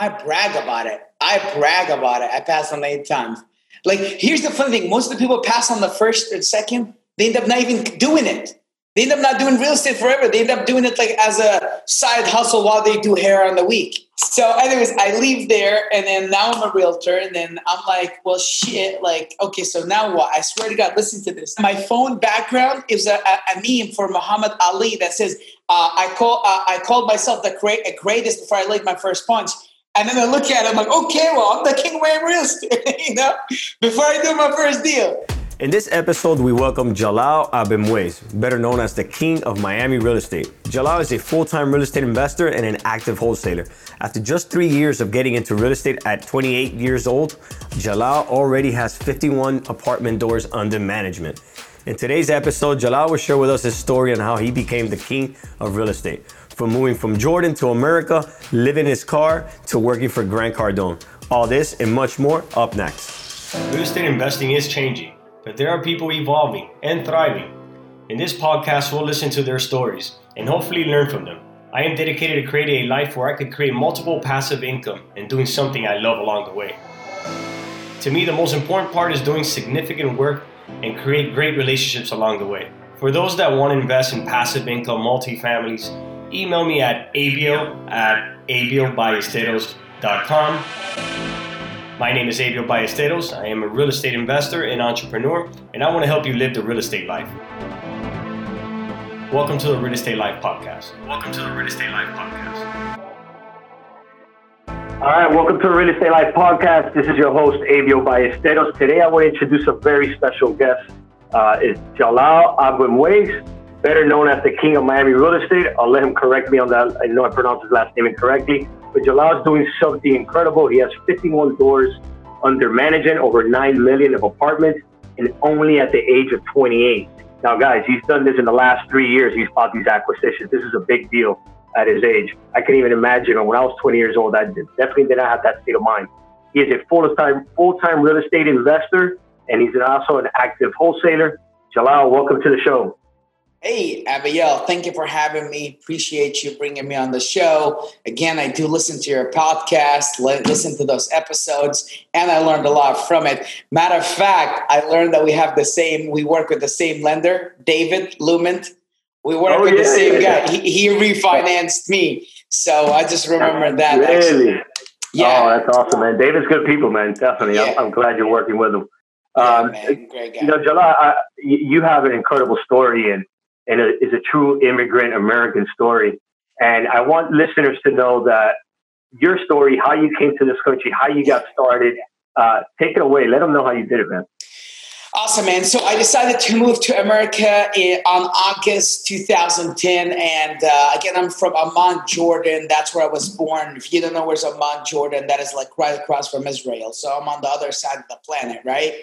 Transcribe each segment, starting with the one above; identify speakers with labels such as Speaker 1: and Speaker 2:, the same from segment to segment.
Speaker 1: I brag about it. I brag about it. I passed on eight times. Like, here's the funny thing most of the people pass on the first or second, they end up not even doing it. They end up not doing real estate forever. They end up doing it like as a side hustle while they do hair on the week. So, anyways, I leave there and then now I'm a realtor. And then I'm like, well, shit. Like, okay, so now what? I swear to God, listen to this. My phone background is a, a, a meme for Muhammad Ali that says, uh, I, call, uh, I called myself the great, greatest before I laid my first punch. And then I look at it, I'm like, okay, well, I'm the king of real estate, you know, before I do my first deal.
Speaker 2: In this episode, we welcome Jalal Abuimweis, better known as the king of Miami real estate. Jalal is a full-time real estate investor and an active wholesaler. After just three years of getting into real estate at 28 years old, Jalal already has 51 apartment doors under management. In today's episode, Jalal will share with us his story on how he became the king of real estate from moving from Jordan to America, living his car, to working for Grant Cardone. All this and much more up next. Real estate investing is changing, but there are people evolving and thriving. In this podcast, we'll listen to their stories and hopefully learn from them. I am dedicated to creating a life where I could create multiple passive income and doing something I love along the way. To me, the most important part is doing significant work and create great relationships along the way. For those that want to invest in passive income multifamilies, email me at abio at abielballesteros.com. My name is Abiel Ballesteros. I am a real estate investor and entrepreneur, and I want to help you live the real estate life. Welcome to the Real Estate Life Podcast. Welcome to the Real Estate Life Podcast.
Speaker 3: All right, welcome to the Real Estate Life Podcast. This is your host, Abiel Ballesteros. Today, I want to introduce a very special guest. Uh, it's Jalal Abuimweis better known as the king of Miami real estate. I'll let him correct me on that. I know I pronounced his last name incorrectly. But Jalal is doing something incredible. He has 51 doors under management, over 9 million of apartments, and only at the age of 28. Now, guys, he's done this in the last three years. He's bought these acquisitions. This is a big deal at his age. I can even imagine when I was 20 years old, I definitely did not have that state of mind. He is a full-time, full-time real estate investor, and he's also an active wholesaler. Jalal, welcome to the show.
Speaker 1: Hey, Abiel, thank you for having me. Appreciate you bringing me on the show. Again, I do listen to your podcast, listen to those episodes, and I learned a lot from it. Matter of fact, I learned that we have the same, we work with the same lender, David Lumint. We work oh, with yeah, the same yeah, guy. Yeah. He, he, refinanced me. So I just remember that.
Speaker 3: Really? Actually. Yeah. Oh, that's awesome, man. David's good people, man. Definitely. I'm, I'm glad you're working with him. Um, you know, Jalal, I, you have an incredible story, and and it is a true immigrant American story. And I want listeners to know that your story, how you came to this country, how you got started. Uh, take it away. Let them know how you did it, man.
Speaker 1: Awesome, man. So I decided to move to America in, on August 2010. And uh, again, I'm from Amman, Jordan. That's where I was born. If you don't know where's Amman, Jordan, that is like right across from Israel. So I'm on the other side of the planet, right?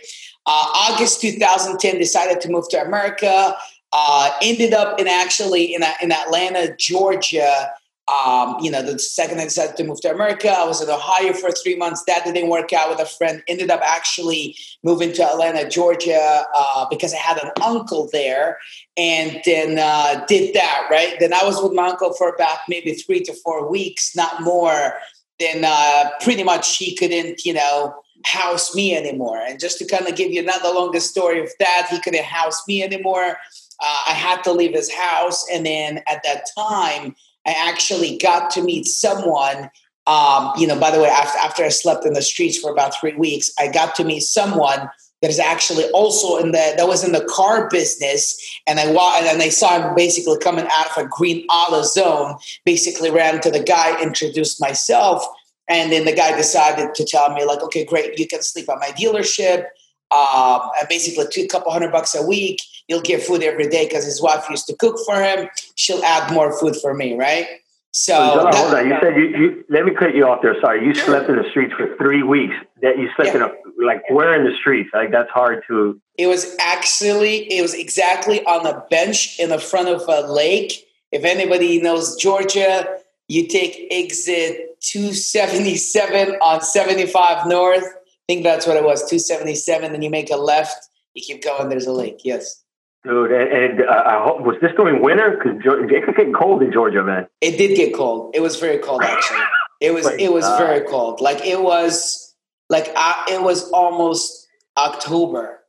Speaker 1: Uh, August 2010, decided to move to America. Uh, ended up in actually in, in Atlanta, Georgia. Um, you know, the second I decided to move to America, I was in Ohio for three months. That didn't work out with a friend. Ended up actually moving to Atlanta, Georgia, uh, because I had an uncle there, and then uh, did that. Right. Then I was with my uncle for about maybe three to four weeks, not more. Then uh, pretty much he couldn't, you know, house me anymore. And just to kind of give you another longer story of that, he couldn't house me anymore uh, I had to leave his house. And then at that time, I actually got to meet someone. Um, you know, by the way, after, after I slept in the streets for about three weeks, I got to meet someone that is actually also in the that was in the car business and I and then I saw him basically coming out of a green AutoZone basically ran to the guy introduced myself and then the guy decided to tell me like okay great you can sleep at my dealership um, and basically two couple hundred bucks a week he'll get food every day because his wife used to cook for him. She'll add more food for me, right? So
Speaker 3: hold on, hold on. You said you, you, let me cut you off there. Sorry, you slept in the streets for three weeks. That you slept yeah. in a like where in the streets? Like that's hard to.
Speaker 1: It was actually it was exactly on a bench in the front of a lake. If anybody knows Georgia, you take exit 277 on 75 North. I think that's what it was, 277. Then you make a left. You keep going. There's a lake. Yes.
Speaker 3: Dude, and, and uh, was this during winter? Because it could get cold in Georgia, man.
Speaker 1: It did get cold. It was very cold, actually. It was it was very cold. Like it was like uh, it was almost October.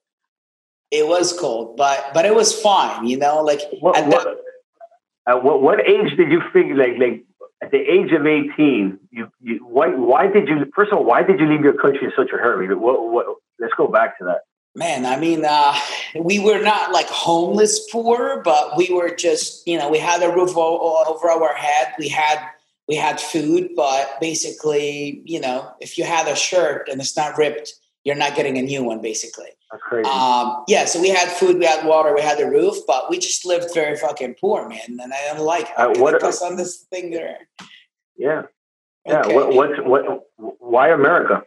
Speaker 1: It was cold, but but it was fine. You know, like
Speaker 3: what,
Speaker 1: at
Speaker 3: what, uh, what, what age did you figure like like at the age of 18 you, you why why did you first of all why did you leave your country in such a hurry what, what let's go back to that
Speaker 1: man i mean uh, we were not like homeless poor but we were just you know we had a roof over our head we had we had food but basically you know if you had a shirt and it's not ripped you're not getting a new one basically
Speaker 3: that's crazy.
Speaker 1: Um, yeah, so we had food, we had water, we had the roof, but we just lived very fucking poor, man. And I don't like
Speaker 3: uh, what
Speaker 1: us on this thing there.
Speaker 3: Yeah, yeah. Okay. What, what's what? Why America?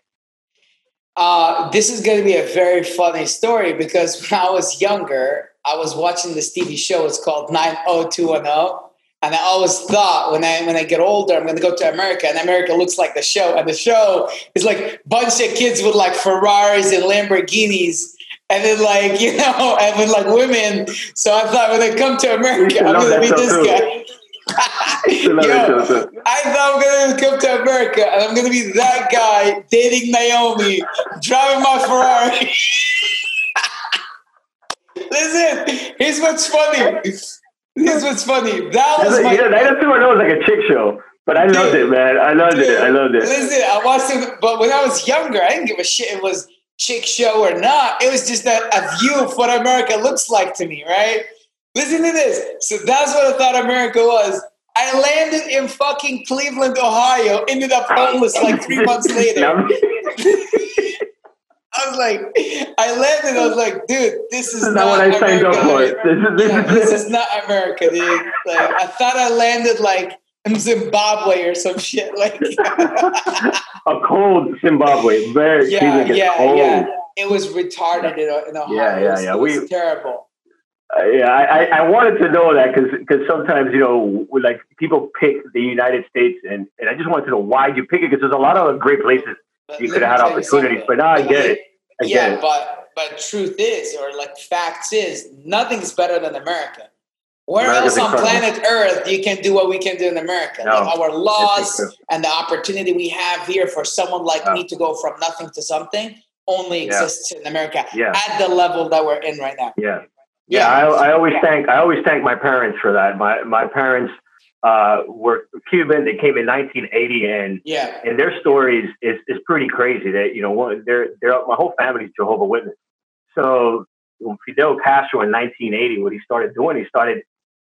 Speaker 1: Uh, this is going to be a very funny story because when I was younger, I was watching this TV show. It's called 90210. And I always thought when I when I get older, I'm going to go to America, and America looks like the show. And the show is like bunch of kids with like Ferraris and Lamborghinis, and then like you know, and with like women. So I thought when I come to America, I'm going to be this guy. Yo, I thought I'm gonna come to America and I'm gonna be that guy dating Naomi, driving my Ferrari. Listen, here's what's funny. Here's what's funny. That was
Speaker 3: my. Yeah, I just know it was like a chick show. But I loved dude, it, man. I loved dude, it. I loved it.
Speaker 1: Listen, I watched it, but when I was younger, I didn't give a shit. It was chick show or not. It was just a, a view of what America looks like to me, right? Listen to this. So that's what I thought America was. I landed in fucking Cleveland, Ohio. Ended up homeless like three months later. I was like, I landed. I was like, dude, this is, not, not, what I signed up for. This is this, yeah, is, this is not America, dude. Like, I thought I landed like in Zimbabwe or some shit. Like
Speaker 3: a cold Zimbabwe, very yeah, yeah, cold. yeah.
Speaker 1: It was retarded in, Ohio. Yeah, yeah, yeah. It was, we terrible.
Speaker 3: Uh, yeah, I, I wanted to know that because because sometimes you know like people pick the United States and, and I just wanted to know why you pick it because there's a lot of great places but you could have had opportunities, but now I get it. I
Speaker 1: yeah, get it. but but truth is, or like facts is, nothing's better than America. Where America's else on planet Earth you can do what we can do in America? No, like our laws and the opportunity we have here for someone like no. me to go from nothing to something only exists yeah. in America yeah. at the level that we're in right now.
Speaker 3: Yeah. Yeah, I, I always thank I always thank my parents for that. My my parents uh, were Cuban. They came in 1980, and
Speaker 1: yeah,
Speaker 3: and their stories is is pretty crazy. That you know, one, they're they're my whole family's Jehovah Witness. So Fidel Castro in 1980, what he started doing, he started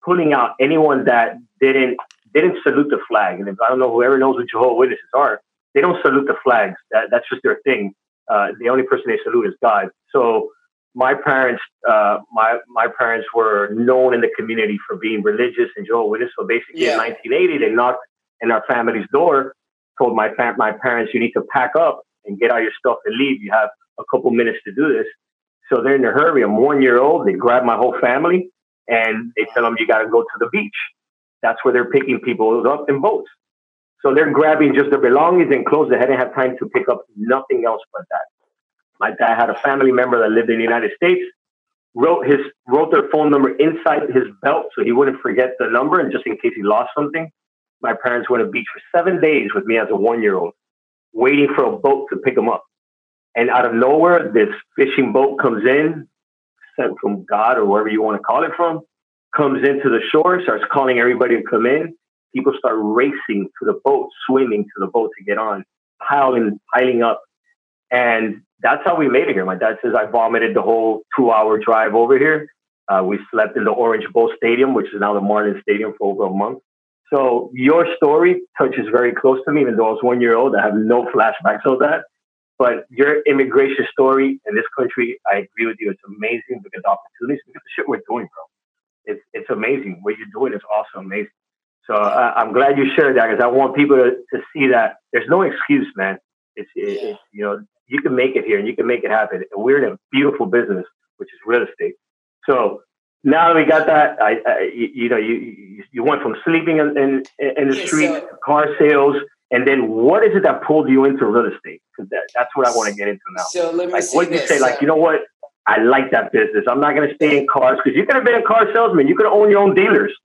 Speaker 3: putting out anyone that didn't didn't salute the flag. And if I don't know whoever knows what Jehovah Witnesses are, they don't salute the flags. That that's just their thing. Uh, the only person they salute is God. So my parents, uh, my my parents were known in the community for being religious and Jehovah's Witness. So basically, yeah. in 1980, they knocked in our family's door, told my fam- my parents, "You need to pack up and get all your stuff and leave. You have a couple minutes to do this." So they're in a hurry. I'm one year old. They grab my whole family and they tell them, "You got to go to the beach." That's where they're picking people up in boats. So they're grabbing just their belongings and clothes. They hadn't had time to pick up nothing else but that. My dad had a family member that lived in the United States, wrote his wrote their phone number inside his belt so he wouldn't forget the number and just in case he lost something. My parents went to beach for seven days with me as a one year old, waiting for a boat to pick them up. And out of nowhere, this fishing boat comes in, sent from God or wherever you want to call it from, comes into the shore, starts calling everybody to come in. People start racing to the boat, swimming to the boat to get on, piling, piling up. And that's how we made it here. My dad says I vomited the whole two hour drive over here. Uh, we slept in the Orange Bowl Stadium, which is now the Marlins Stadium, for over a month. So your story touches very close to me, even though I was one year old. I have no flashbacks of that. But your immigration story in this country, I agree with you. It's amazing. Look at the opportunities. Look at the shit we're doing, bro. It's it's amazing. What you're doing is also amazing. So uh, I'm glad you shared that because I want people to, to see that there's no excuse, man. It's, it, it's you know you can make it here and you can make it happen. And we're in a beautiful business, which is real estate. So now that we got that, I, I you know, you, you went from sleeping in, in, in the street, so, car sales, and then what is it that pulled you into real estate? Because that, that's what I want to get into now.
Speaker 1: So let me
Speaker 3: like,
Speaker 1: what
Speaker 3: did you say? So, like, you know what? I like that business. I'm not going to stay in cars because you could have been a car salesman. You could have owned your own dealers.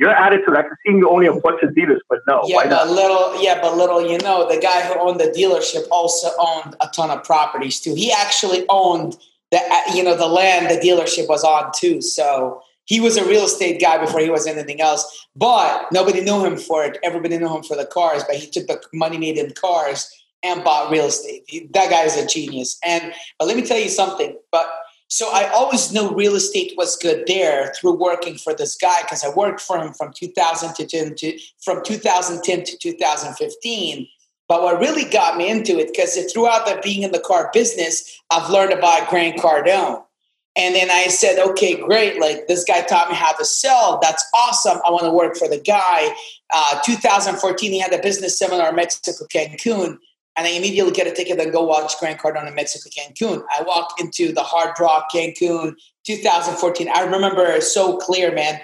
Speaker 3: Your attitude. I can see you only a bunch of dealers, but no.
Speaker 1: Yeah, but little, yeah, but little, you know, the guy who owned the dealership also owned a ton of properties too. He actually owned the, uh, you know, the land the dealership was on too. So he was a real estate guy before he was anything else. But nobody knew him for it. Everybody knew him for the cars. But he took the money made in cars and bought real estate. That guy is a genius. And but let me tell you something. But so I always knew real estate was good there through working for this guy because I worked for him from 2010 to from 2010 to 2015. But what really got me into it because throughout the being in the car business, I've learned about Grant Cardone. And then I said, okay, great. Like this guy taught me how to sell. That's awesome. I want to work for the guy. Uh, 2014, he had a business seminar in Mexico, Cancun and I immediately get a ticket and go watch Grant Cardone in Mexico, Cancun. I walk into the Hard Rock Cancun 2014. I remember so clear, man.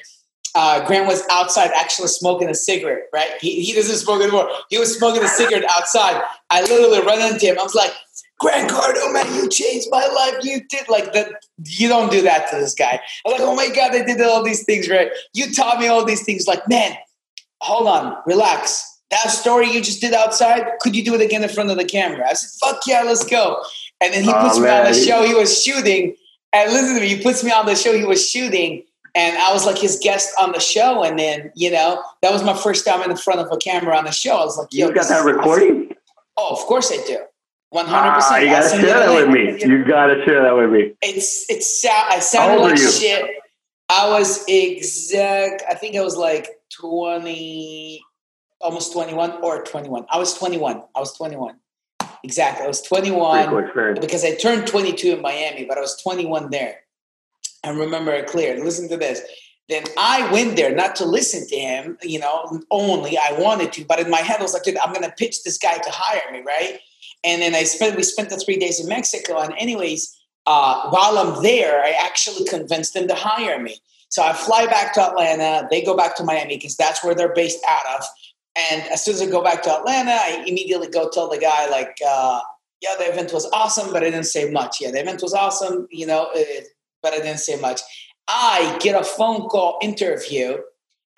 Speaker 1: Uh, Grant was outside actually smoking a cigarette, right? He, he doesn't smoke anymore. He was smoking a cigarette outside. I literally run into him. I was like, Grant Cardone, man, you changed my life. You did like that. You don't do that to this guy. I'm like, oh my God, I did all these things, right? You taught me all these things. Like, man, hold on, relax that story you just did outside, could you do it again in front of the camera? I said, fuck yeah, let's go. And then he oh, puts man. me on the show he was shooting. And listen to me, he puts me on the show he was shooting. And I was like his guest on the show. And then, you know, that was my first time in the front of a camera on the show. I was like,
Speaker 3: yo. You got that recording?
Speaker 1: Oh, of course I do. 100%.
Speaker 3: Ah, you gotta share that with me. You gotta share that with me.
Speaker 1: It's, it's, I sounded like shit. I was exact, I think I was like 20, almost 21 or 21. I was 21. I was 21. Exactly. I was 21 because I turned 22 in Miami, but I was 21 there. And remember it clear. Listen to this. Then I went there not to listen to him, you know, only I wanted to, but in my head I was like, dude, I'm gonna pitch this guy to hire me, right? And then I spent we spent the three days in Mexico, and anyways, uh, while I'm there, I actually convinced them to hire me. So I fly back to Atlanta. They go back to Miami because that's where they're based out of. And as soon as I go back to Atlanta, I immediately go tell the guy, like, uh, yeah, the event was awesome, but I didn't say much. Yeah, the event was awesome, you know, uh, but I didn't say much. I get a phone call interview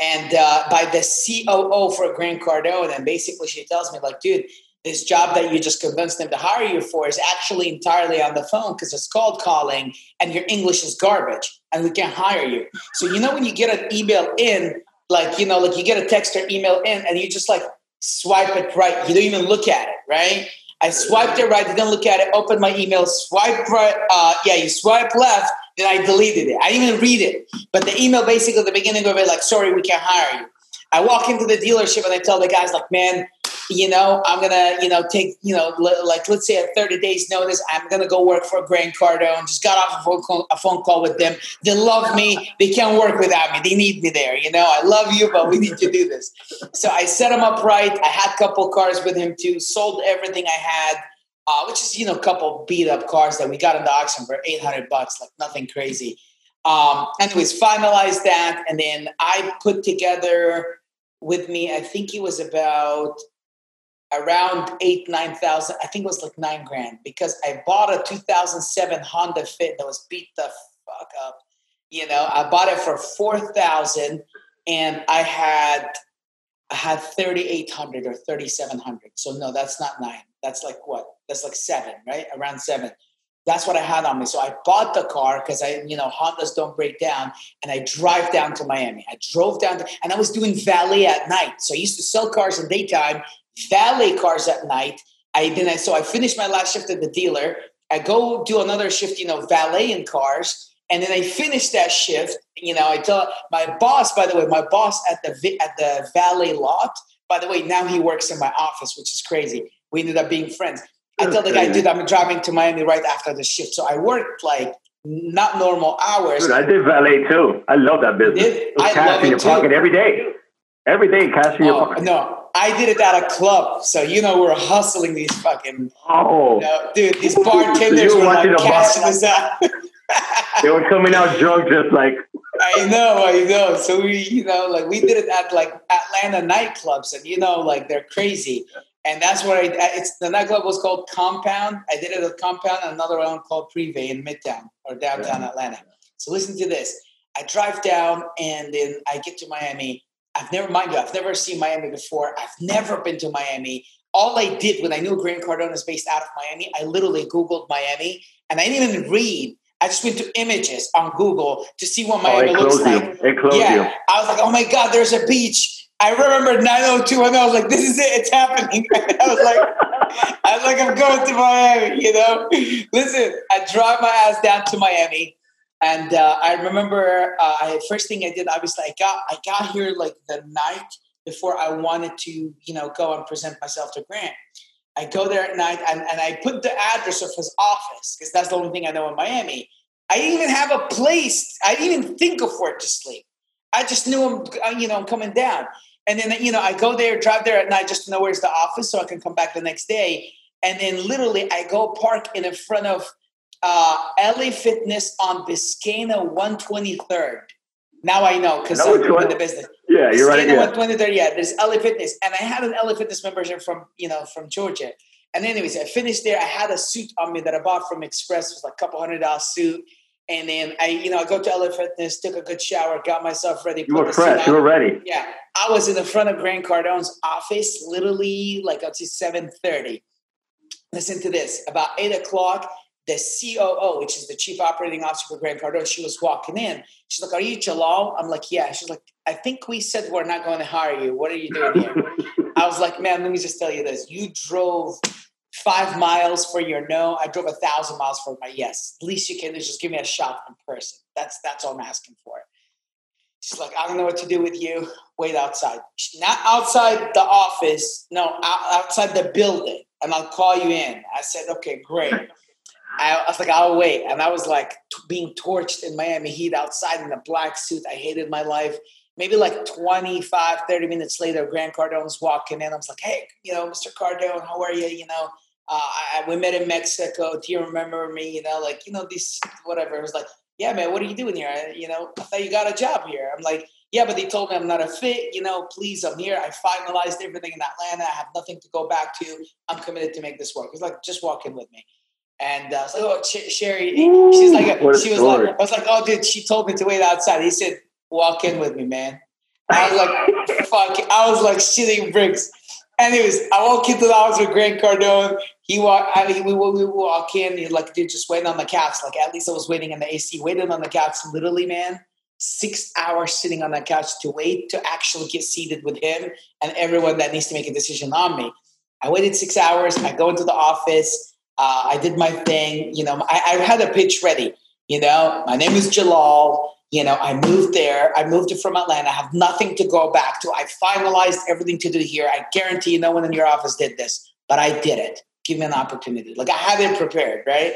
Speaker 1: and uh, by the COO for Grant Cardone. And basically she tells me, like, dude, this job that you just convinced them to hire you for is actually entirely on the phone because it's cold calling and your English is garbage and we can't hire you. So, you know, when you get an email in like you know like you get a text or email in and you just like swipe it right. You don't even look at it right? I swiped it right didn't look at it opened my email swipe right uh, yeah you swipe left then i deleted it. I didn't even read it. But the email basically at the beginning of it like sorry we can't hire you. I walk into the dealership and i tell the guys like man you know, I'm gonna, you know, take, you know, like let's say at 30 days notice, I'm gonna go work for Grant Cardone. Just got off a phone, call, a phone call with them. They love me. They can't work without me. They need me there. You know, I love you, but we need to do this. So I set him up right. I had a couple cars with him too. Sold everything I had, uh, which is you know a couple beat up cars that we got in the auction for 800 bucks, like nothing crazy. Um, anyways, finalized that, and then I put together with me. I think it was about around eight nine thousand. I think it was like nine grand because I bought a 2007 Honda Fit that was beat the fuck up. You know, I bought it for four thousand, and I had I had 3800 or 3700. So no, that's not nine. That's like what? That's like seven, right? Around seven. That's what I had on me. So I bought the car because I, you know, Hondas don't break down, and I drive down to Miami. I drove down, to, and I was doing valet at night. So I used to sell cars in daytime valet cars at night. I then I so I finished my last shift at the dealer. I go do another shift, you know, valeting cars, and then I finish that shift. You know, I tell my boss. By the way, my boss at the at the valet lot. By the way, now he works in my office, which is crazy. We ended up being friends. I tell the guy, dude, I'm driving to Miami right after the shift. So I worked like not normal hours.
Speaker 3: Dude, I did valet too. I love that business. Did? I love in your too. pocket every day. Every day, cash in your oh, pocket.
Speaker 1: No, I did it at a club, so you know we're hustling these fucking.
Speaker 3: Oh,
Speaker 1: you know, dude, these bartenders were like cashing us out.
Speaker 3: they were coming out drunk, just like.
Speaker 1: I know, I know. So we, you know, like we did it at like Atlanta nightclubs, and you know, like they're crazy. And that's where I, it's the nightclub was called Compound. I did it at Compound, and another one called Privé in Midtown or downtown Atlanta. So listen to this. I drive down, and then I get to Miami I've never, mind you, I've never seen Miami before. I've never been to Miami. All I did when I knew Grant Cardone is based out of Miami, I literally Googled Miami and I didn't even read. I just went to images on Google to see what oh, Miami
Speaker 3: oh,
Speaker 1: looks like.
Speaker 3: It closed
Speaker 1: yeah.
Speaker 3: you.
Speaker 1: I was like, oh my God, there's a beach. I remember 902 and I was like, this is it, it's happening. I was like, I was like, I'm going to Miami, you know? Listen, I drive my ass down to Miami. And uh, I remember uh, I, first thing I did, obviously, I got I got here like the night before I wanted to, you know, go and present myself to Grant. I go there at night and, and I put the address of his office because that's the only thing I know in Miami. I didn't even have a place. I didn't even think of where to sleep. I just knew him, uh, you know, I'm coming down. And then, you know, I go there, drive there at night just to know where's the office so I can come back the next day. And then literally I go park in front of uh, LA Fitness on Biscayne 123rd. Now I know because I'm in the business.
Speaker 3: Yeah, you're right. Yeah.
Speaker 1: 123rd. Yeah, there's LA Fitness, and I had an LA Fitness membership from you know from Georgia. And anyways, I finished there. I had a suit on me that I bought from Express. It was like a couple hundred dollar suit. And then I, you know, I go to LA Fitness, took a good shower, got myself ready.
Speaker 3: You were fresh. You were ready.
Speaker 1: Yeah, I was in the front of Grant Cardone's office, literally like up to seven thirty. Listen to this. About eight o'clock, the COO, which is the chief operating officer for Grant Cardone, she was walking in. She's like, Are you Jalal? I'm like, Yeah. She's like, I think we said we're not going to hire you. What are you doing here? I was like, Man, let me just tell you this. You drove five miles for your no. I drove a thousand miles for my yes. At least you can just give me a shot in person. That's that's all I'm asking for. She's like, I don't know what to do with you. Wait outside. Not outside the office. No, outside the building. And I'll call you in. I said, okay, great. I, was like, I'll wait. And I was like t- being torched in Miami heat outside in a black suit. I hated my life. Maybe like 25, 30 minutes later, Grant Cardone's walking in. I was like, hey, you know, Mr. Cardone, how are you? You know, uh, I, we met in Mexico. Do you remember me? You know, like, you know, this, whatever. It was like, yeah, man, what are you doing here? I, you know, I thought you got a job here. I'm like, yeah, but they told me I'm not a fit. You know, please, I'm here. I finalized everything in Atlanta. I have nothing to go back to. I'm committed to make this work. He's like, just walk in with me. And uh, I was like, oh, Ch- Sherry, she's like, she was like, I was like, oh, dude, she told me to wait outside. He said, walk in with me, man. I was like, fuck, I was like shitting bricks. Anyways, I walk into the house with Grant Cardone. He walk, I mean, we, we walk in. He's like, dude, just waiting on the couch. Like, at least I was waiting in the AC, waiting on the couch. Literally, man, six hours sitting on that couch to wait to actually get seated with him and everyone that needs to make a decision on me. I waited six hours. I go into the office. Uh, I did my thing. You know, I, I, had a pitch ready. You know, my name is Jalal. You know, I moved there. I moved from Atlanta. I have nothing to go back to. I finalized everything to do here. I guarantee you no one in your office did this, but I did it. Give me an opportunity. Like I had it prepared, right?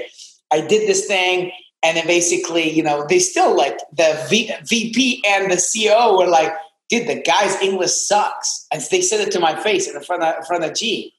Speaker 1: I did this thing. And then basically, you know, they still like the v- VP and the CEO were like, dude, the guy's English sucks. And they said it to my face in front of, in front of G.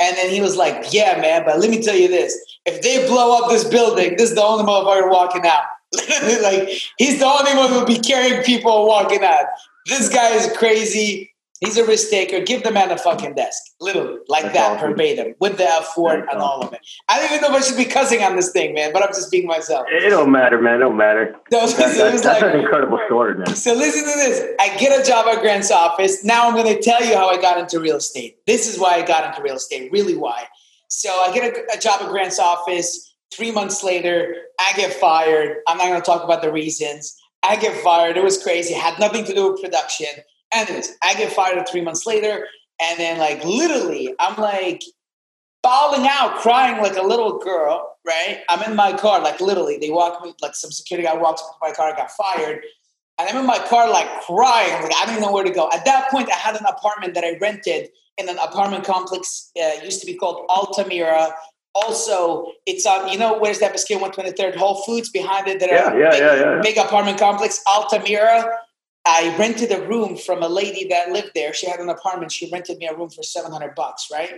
Speaker 1: And then he was like, Yeah, man, but let me tell you this. If they blow up this building, this is the only motherfucker walking out. like, he's the only one who'll be carrying people walking out. This guy is crazy. He's a risk taker. Give the man a fucking desk. Literally, like That's that, awesome. verbatim, with the F4 and all of it. I don't even know if I should be cussing on this thing, man, but I'm just being myself.
Speaker 3: It don't matter, man. It don't matter. No, that, that, that's like, an incredible story, man.
Speaker 1: So listen to this. I get a job at Grant's office. Now I'm going to tell you how I got into real estate. This is why I got into real estate, really why. So I get a, a job at Grant's office. Three months later, I get fired. I'm not going to talk about the reasons. I get fired. It was crazy. It had nothing to do with production. Anyways, I get fired three months later, and then like literally, I'm like bawling out, crying like a little girl. Right? I'm in my car, like literally. They walk me, like some security guy walks up to my car. I got fired, and I'm in my car, like crying. Like I don't know where to go. At that point, I had an apartment that I rented in an apartment complex. Uh, used to be called Altamira. Also, it's on. You know where's that Biscayne 123rd Whole Foods behind it? That
Speaker 3: yeah, yeah,
Speaker 1: big,
Speaker 3: yeah, yeah.
Speaker 1: big apartment complex, Altamira. I rented a room from a lady that lived there. She had an apartment. She rented me a room for 700 bucks, right?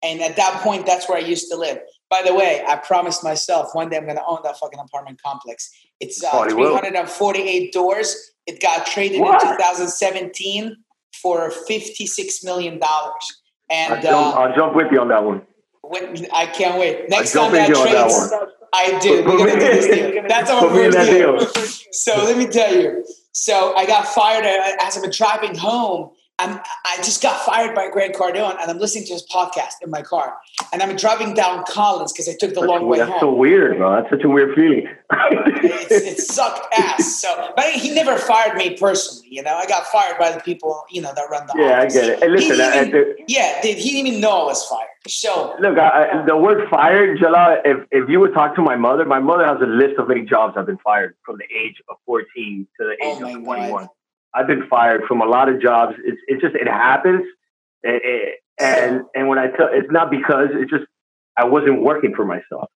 Speaker 1: And at that point, that's where I used to live. By the way, I promised myself one day I'm going to own that fucking apartment complex. It's uh, 348 doors. It got traded what? in 2017 for 56 million dollars. And
Speaker 3: I'll jump, uh, I'll jump, with you on that one.
Speaker 1: When, I can't wait. Next time that trades, that I do. We're gonna do this deal. That's our first deal. deal. So let me tell you. So I got fired uh, as I'm driving home. I'm, I just got fired by Grant Cardone, and I'm listening to his podcast in my car. And I'm driving down Collins because I took the
Speaker 3: that's,
Speaker 1: long way
Speaker 3: that's
Speaker 1: home.
Speaker 3: so weird, bro. That's such a weird feeling.
Speaker 1: it sucked ass. So, but he never fired me personally. You know, I got fired by the people you know that run the
Speaker 3: yeah,
Speaker 1: office.
Speaker 3: I get it. And listen, I,
Speaker 1: even, I, yeah, he didn't even know I was fired. So
Speaker 3: look, I, the word fired, Jalal. If if you would talk to my mother, my mother has a list of many jobs I've been fired from the age of 14 to the oh age
Speaker 1: oh
Speaker 3: of 21.
Speaker 1: God.
Speaker 3: I've been fired from a lot of jobs. It's it just it happens, it, it, and and when I tell, it's not because it's just I wasn't working for myself.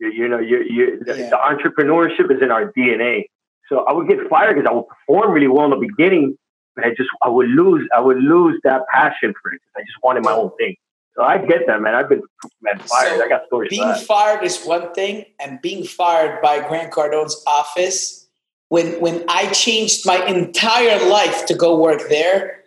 Speaker 3: You, you know, you you the,
Speaker 1: Yeah.
Speaker 3: the entrepreneurship is in our DNA. So I would get fired because I would perform really well in the beginning, but I just I would lose I would lose that passion for it. I just wanted my own thing. So I get that, man. I've been man fired.
Speaker 1: So
Speaker 3: I got stories.
Speaker 1: being fired is one thing, and being fired by Grant Cardone's office when when I changed my entire life to go work there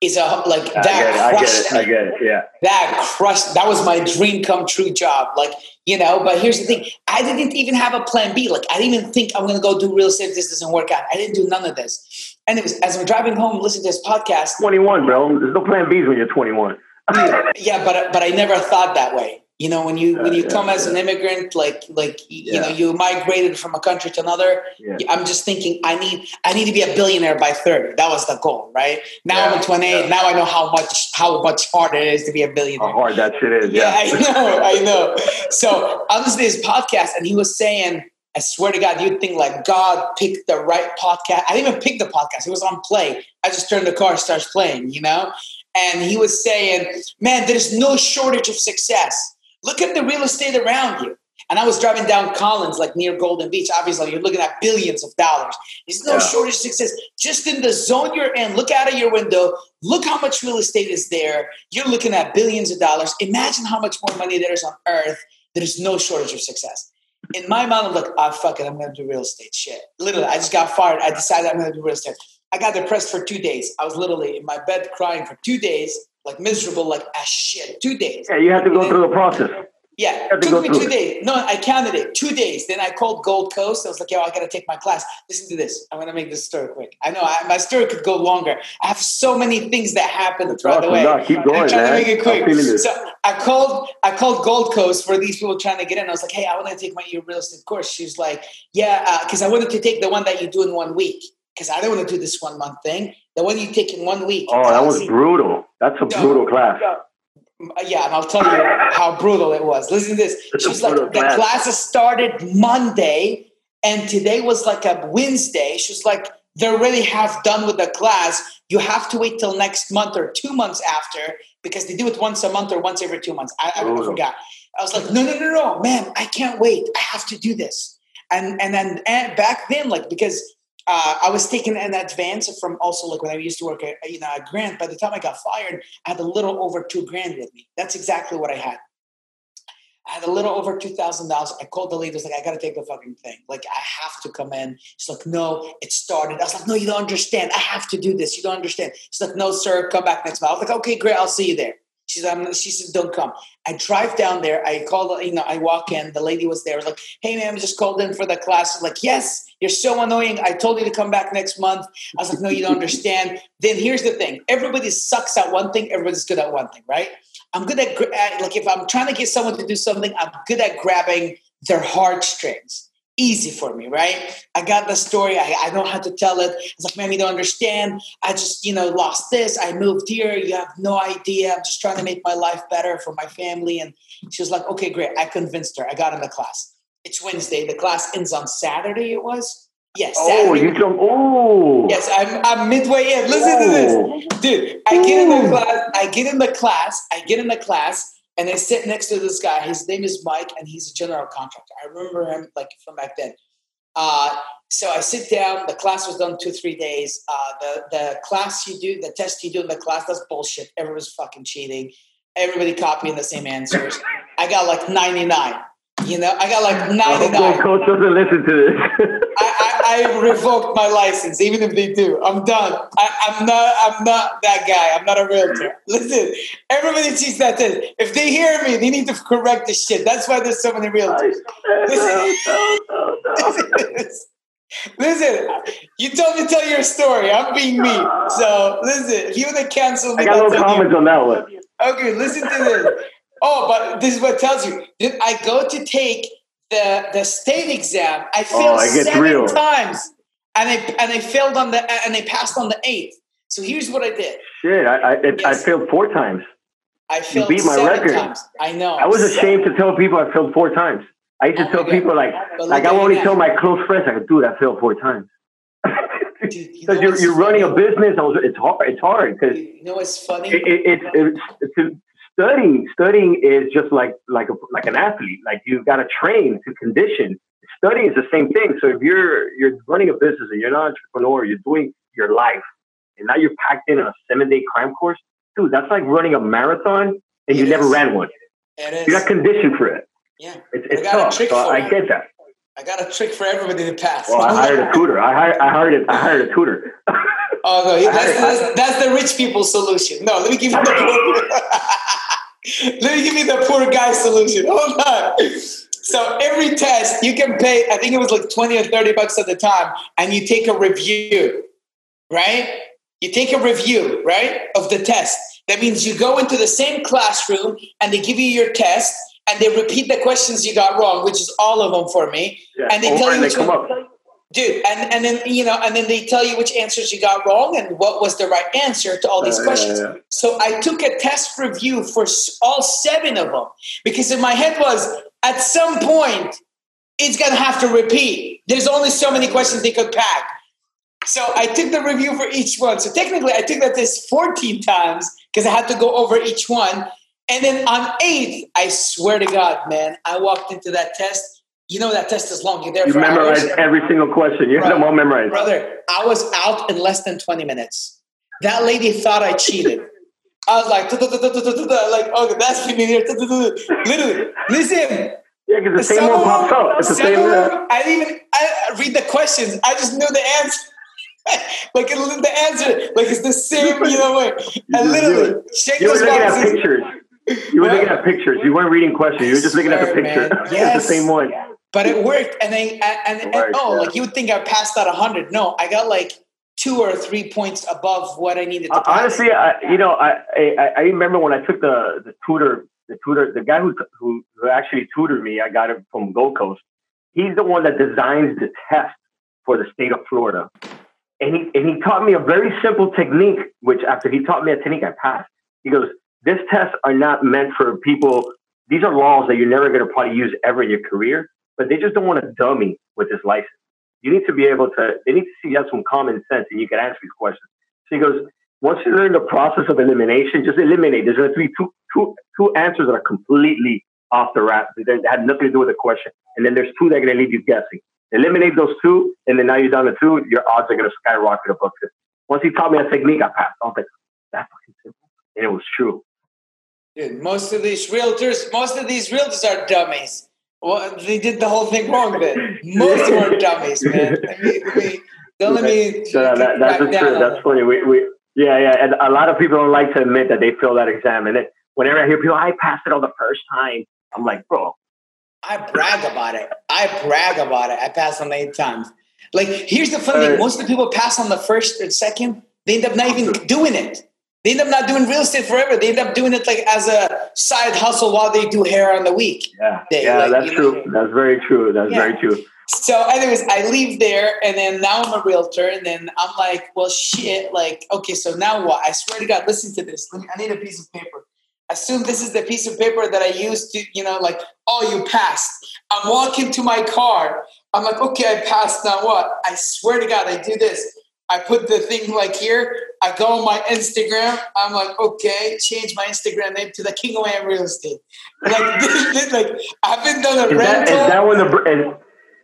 Speaker 1: is a like
Speaker 3: I
Speaker 1: that
Speaker 3: get it. I get
Speaker 1: crushed
Speaker 3: it. I get it. Yeah.
Speaker 1: That crushed. That was my dream come true job. Like you know. But here's the thing: I didn't even have a plan B. Like I didn't even think I'm going to go do real estate. if This doesn't work out. I didn't do none of this. And it was as I'm driving home, listening to this podcast.
Speaker 3: 21, bro. There's no plan Bs when you're 21.
Speaker 1: yeah, but but I never thought that way. You know, when you when you
Speaker 3: Yeah,
Speaker 1: come
Speaker 3: yeah,
Speaker 1: as an immigrant, like like you know, you migrated from a country to another.
Speaker 3: Yeah.
Speaker 1: I'm just thinking, I need I need to be a billionaire by 30. That was the goal, right? Now I'm at 28.
Speaker 3: yeah.
Speaker 1: Now I know how much how much harder it is to be a billionaire How
Speaker 3: hard that shit is.
Speaker 1: Yeah,
Speaker 3: Yeah.
Speaker 1: I know, I know. So I listened to his podcast, and he was saying, "I swear to God, you'd think like God picked the right podcast. I didn't even pick the podcast; it was on play. I just turned the car, starts playing, you know." And he was saying, "Man, there's no shortage of success. Look at the real estate around you." And I was driving down Collins, like near Golden Beach. Obviously, you're looking at billions of dollars. There's no
Speaker 3: Yeah.
Speaker 1: shortage of success. Just in the zone you're in, look out of your window. Look how much real estate is there. You're looking at billions of dollars. Imagine how much more money there is on earth. There's no shortage of success. In my mind, I'm like, ah, fuck it, I'm gonna do real estate shit. Literally, I just got fired. I decided I'm gonna do real estate. I got depressed for two days. I was literally in my bed crying for two days, like miserable, like ah shit. Two days.
Speaker 3: Yeah, you have to go through the process.
Speaker 1: Yeah,
Speaker 3: to
Speaker 1: took me two
Speaker 3: it.
Speaker 1: days. No, I counted it. Two days. Then I called Gold Coast. I was like, yo, I got to take my class. Listen to this. I'm to make this story quick. I know I, my story could go longer. I have so many things that happened the
Speaker 3: awesome.
Speaker 1: way.
Speaker 3: No, keep going,
Speaker 1: I'm trying
Speaker 3: man.
Speaker 1: to make it quick.
Speaker 3: this.
Speaker 1: So I called I called Gold Coast for these people trying to get in. I was like, hey, I want to take my real estate course. She's like, yeah, because I wanted to take the one that you do in one week. Because I don't want to do this one month thing. The one you take in one week.
Speaker 3: Oh, that was brutal. That's a
Speaker 1: No.
Speaker 3: brutal class.
Speaker 1: Uh, yeah, and I'll tell you how brutal it was. Listen to this.
Speaker 3: It's
Speaker 1: She like, the
Speaker 3: class.
Speaker 1: classes started Monday, and today was like a Wednesday. She's like, they're already half done with the class. You have to wait till next month or two months after because they do it once a month or once every two months. I, I forgot. I was like, no, no, no, no, man, I can't wait. I have to do this. And and then and back then, like because uh, I was taking an advance from also like when I used to work at you know at Grant. By the time I got fired, I had a little over two grand with me. That's exactly what I had. I had a little over two thousand dollars. I called the was like, I gotta take the fucking thing. Like, I have to come in. She's like, No, it started. I was like, No, you don't understand. I have to do this. You don't understand. She's like, No, sir, come back next month. I was like, Okay, great. I'll see you there. She's um, she said, Don't come. I drive down there. I called. You know, I walk in. The lady was there. Was like, Hey, ma'am, just called in for the class. Like, Yes, you're so annoying. I told you to come back next month. I was like, No, you don't understand. Then here's the thing. Everybody sucks at one thing. Everybody's good at one thing, right? I'm good at like if I'm trying to get someone to do something, I'm good at grabbing their heartstrings. Easy for me, right? I got the story. I, I know how to tell it. It's like, man, you don't understand. I just, you know, lost this. I moved here. You have no idea. I'm just trying to make my life better for my family. And she was like, okay, great. I convinced her. I got in the class. It's Wednesday. The class ends on Saturday. It was. Yes.
Speaker 3: Oh, you jump. Oh.
Speaker 1: Yes, I'm, I'm midway in. Listen to this, oh. dude. I get in the
Speaker 3: oh.
Speaker 1: class. I get in the class. I get in the class, and I sit next to this guy. His name is Mike, and he's a general contractor. I remember him like from back then. Uh, so I sit down. The class was done two three days. Uh, the the class you do, the test you do in the class, that's bullshit. Everyone's fucking cheating. Everybody copying the same answers. I got like ninety nine. You know, I got like ninety nine.
Speaker 3: Gold doesn't listen to this.
Speaker 1: I, I, revoked my license, even if they do. I'm done. I, I'm not. I'm not that guy. I'm not a realtor. Listen, everybody sees that. This. If they hear me, they need to correct the shit. That's why there's so many realtors.
Speaker 3: no, no, no, no.
Speaker 1: Listen, you told me to tell your story. I'm being me. So listen, if you want to cancel me,
Speaker 3: I got no comments on that one.
Speaker 1: Okay, listen to this. Oh, but this is what tells you. Did I go to take the the state exam? I oh, failed
Speaker 3: Oh, gets
Speaker 1: seven
Speaker 3: real.
Speaker 1: times, and I and I failed on the and I passed on the eighth. So here's what I did.
Speaker 3: Shit, I I, it, I failed four times.
Speaker 1: I failed
Speaker 3: beat my
Speaker 1: seven
Speaker 3: record.
Speaker 1: times. I know.
Speaker 3: I was ashamed to tell people I failed four times. I used to
Speaker 1: Oh
Speaker 3: tell people like, like I only
Speaker 1: you
Speaker 3: tell my close friends, I like, dude, I failed four times.
Speaker 1: Dude, you
Speaker 3: Because you're, you're running a business. I was, it's hard. It's hard because
Speaker 1: You know what's funny?
Speaker 3: it, it, it's, it's, it's studying. Studying is just like like a, like an athlete. Like you've got to train to condition. Studying is the same thing. So if you're you're running a business and you're an entrepreneur, you're doing your life, and now you're packed in a seven day cram course, dude. That's like running a marathon and you
Speaker 1: It
Speaker 3: never ran one. You're not conditioned for it.
Speaker 1: yeah,
Speaker 3: It's,
Speaker 1: I
Speaker 3: it's
Speaker 1: got
Speaker 3: tough. So I get that.
Speaker 1: I got a trick for everybody to pass.
Speaker 3: Well, I hired a tutor. I hired I hired a, I hired a tutor.
Speaker 1: Oh no, that's, that's, that's the rich people solution. No, let me give you the. let me give you the poor guy solution. Hold on. So every test you can pay. I think it was like twenty or thirty bucks at the time, and you take a review, right? You take a review, right, of the test. That means you go into the same classroom and they give you your test and they repeat the questions you got wrong, which is all of them for me.
Speaker 3: Yeah.
Speaker 1: And they
Speaker 3: Over
Speaker 1: tell you
Speaker 3: and they come up.
Speaker 1: Dude and, and then you know and then they tell you which answers you got wrong and what was the right answer to all these
Speaker 3: Uh,
Speaker 1: questions.
Speaker 3: yeah, yeah.
Speaker 1: so i took a test review for all seven of them because in my head was at some point it's to have to repeat. There's only so many questions they could pack. So i took the review for each one. So technically i took that test 14 times because i had to go over each one. And then on eighth i swear to god man i walked into that test you know that test is long you're there
Speaker 3: You
Speaker 1: for hours.
Speaker 3: memorized every single question. You had them all memorized.
Speaker 1: Brother, I was out in less than 20 minutes. That lady thought I cheated. I was like, like, okay, that's familiar. Da-da-da-da. Literally, listen.
Speaker 3: Yeah, because the same one pops up. It's the same one.
Speaker 1: Uh, I didn't even I read the questions. I just knew the answer. like the answer, like it's the same, you know what? And literally, shake
Speaker 3: You were
Speaker 1: those
Speaker 3: looking at
Speaker 1: boxes.
Speaker 3: pictures. You were looking at pictures. You weren't reading questions. You were just looking at the picture.
Speaker 1: man.
Speaker 3: it's
Speaker 1: Yes.
Speaker 3: the same one.
Speaker 1: But it worked, and I and, and, and oh,
Speaker 3: yeah.
Speaker 1: like you would think I passed out hundred. No, I got like two or three points above what I needed to pass.
Speaker 3: honestly, I, you know, I, I I remember when I took the the tutor, the tutor, the guy who who, who actually tutored me. I got it from Gold Coast. He's the one that designs the test for the state of Florida, and he and he taught me a very simple technique. Which after he taught me a technique, I passed. He goes, "This tests are not meant for people. These are laws that you're never going to probably use ever in your career, but they just don't want a dummy with this license. You need to be able to. They need to see you have some common sense and you can answer these questions." So he goes, once you learn the process of elimination, just eliminate. There's going to be two, two, two answers that are completely off the. They they had nothing to do with the question. And then there's two that are going to leave you guessing. Eliminate those two, and then now you're down to two, your odds are going to skyrocket above 50. Once he taught me a technique, I passed. I was like, that's fucking simple. And it was true.
Speaker 1: Dude, most of these realtors, most of these realtors are dummies. Well, they did the whole thing wrong. Then most of them are dummies, man. Let me, let me, don't let me.
Speaker 3: So that, that, that's truth. That's funny. We, we, yeah, yeah. And a lot of people don't like to admit that they failed that exam. And then whenever I hear people, I passed it on the first time, I'm like, bro,
Speaker 1: I brag about it. I brag about it. I passed on eight times. Like, here's the funny thing: most of the people pass on the first and second. They end up not even doing it. They end up not doing real estate forever. They end up doing it like as a side hustle while they do hair on the week.
Speaker 3: yeah, yeah,
Speaker 1: like,
Speaker 3: that's true.
Speaker 1: know-
Speaker 3: That's very true. That's
Speaker 1: Yeah.
Speaker 3: very true.
Speaker 1: So, anyways, I leave there, and then now I'm a realtor, and then I'm like, well, shit, like, okay, so now what? I swear to God, listen to this. I need a piece of paper. Assume this is the piece of paper that I used to, you know, like, oh, you passed. I'm walking to my car. I'm like, okay, I passed. Now what? I swear to God, I do this. I put the thing like here. I go on my Instagram. I'm like, okay, change my Instagram name to the King of Miami Real Estate. Like, this, this, like I haven't done a
Speaker 3: Is that, is that when the is,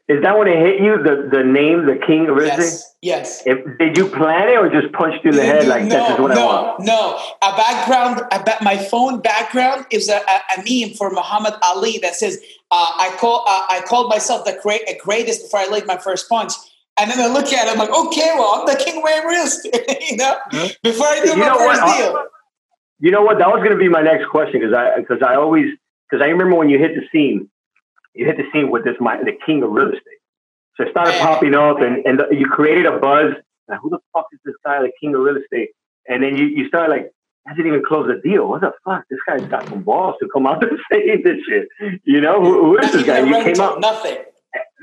Speaker 3: is that when it hit you? The the name, the king of real estate.
Speaker 1: yes, yes.
Speaker 3: If, did you plan it or just punched you in the head like
Speaker 1: no,
Speaker 3: this is what
Speaker 1: no,
Speaker 3: I want?
Speaker 1: No, a background, a ba- my phone background is a, a, a meme for Muhammad Ali that says, uh, "I call, uh, I called myself the great, greatest before I laid my first punch." And then I look at it, I'm like, "Okay, well, I'm the king of real estate." you know, before I do
Speaker 3: You
Speaker 1: my
Speaker 3: know
Speaker 1: first
Speaker 3: what?
Speaker 1: deal.
Speaker 3: You know what? That was going to be my next question because I because I always because I remember when you hit the scene, you hit the scene with this my the king of real estate. So it started Man. popping up, and and the, you created a buzz. Like, who the fuck is this guy, the king of real estate? And then you you start like hasn't even closed a deal. What the fuck? This guy's got some balls to come out and say this shit. You know, who, who is this guy?
Speaker 1: You came out nothing.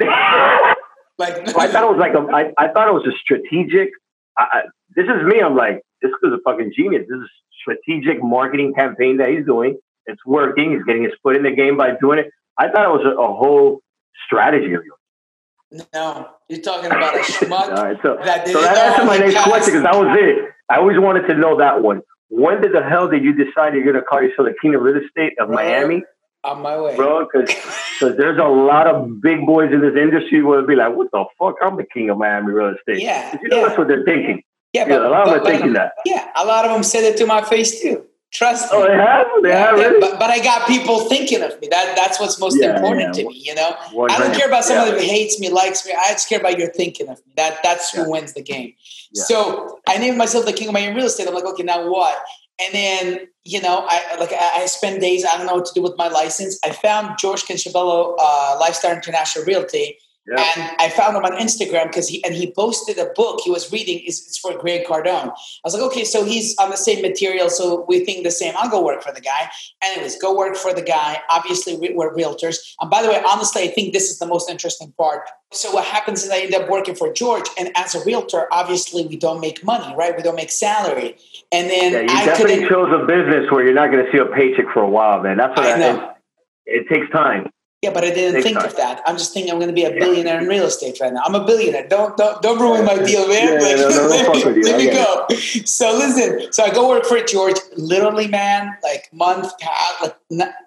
Speaker 3: like I thought it was like a, I, I thought it was a strategic. I, this is me. I'm like, this is a fucking genius. This is a strategic marketing campaign that he's doing. It's working. He's getting his foot in the game by doing it. I thought it was a, a whole strategy of yours.
Speaker 1: No, you're talking about a schmuck.
Speaker 3: All right, so, that so that answered my next question because that was it. I always wanted to know that one. When did the hell did you decide you're going to call yourself the king of real estate of Miami?
Speaker 1: On my way,
Speaker 3: bro. Because there's a lot of big boys in this industry will be like, "What the fuck? I'm the king of Miami real estate."
Speaker 1: Yeah,
Speaker 3: you know
Speaker 1: yeah.
Speaker 3: that's what they're thinking.
Speaker 1: Yeah, but,
Speaker 3: a lot
Speaker 1: but,
Speaker 3: of them are thinking that.
Speaker 1: Yeah, a lot of them said it to my face too. Trust
Speaker 3: oh,
Speaker 1: me.
Speaker 3: Oh, they have. They yeah, have. Really?
Speaker 1: But, but I got people thinking of me. That that's what's most yeah, important to me. You know, 100. I don't care about someone who hates me, likes me. I just care about your thinking of me. That that's who wins the game. So I named myself the king of Miami real estate. I'm like, okay, now what? And then, you know, I like I, I spend days, I don't know what to do with my license. I found George Conchabello, uh, Lifestyle International Realty, and I found him on Instagram because he and he posted a book he was reading. It's, it's for Grant Cardone. I was like, okay, so he's on the same material, so we think the same. I'll go work for the guy. Anyways, go work for the guy. Obviously, we're realtors. And by the way, honestly, I think this is the most interesting part. So what happens is I end up working for George, and as a realtor, obviously we don't make money, right? We don't make salary. And then
Speaker 3: yeah, you
Speaker 1: I
Speaker 3: definitely chose a business where you're not going to see a paycheck for a while, man. That's what I, I know. It, it takes time.
Speaker 1: Yeah, but I didn't think time. of that. I'm just thinking I'm going to be a billionaire in real estate right now. I'm a billionaire. Don't don't don't ruin my deal, man. Yeah, no, no, let me, let me go. So listen. So I go work for George. Literally, man, like month pass, like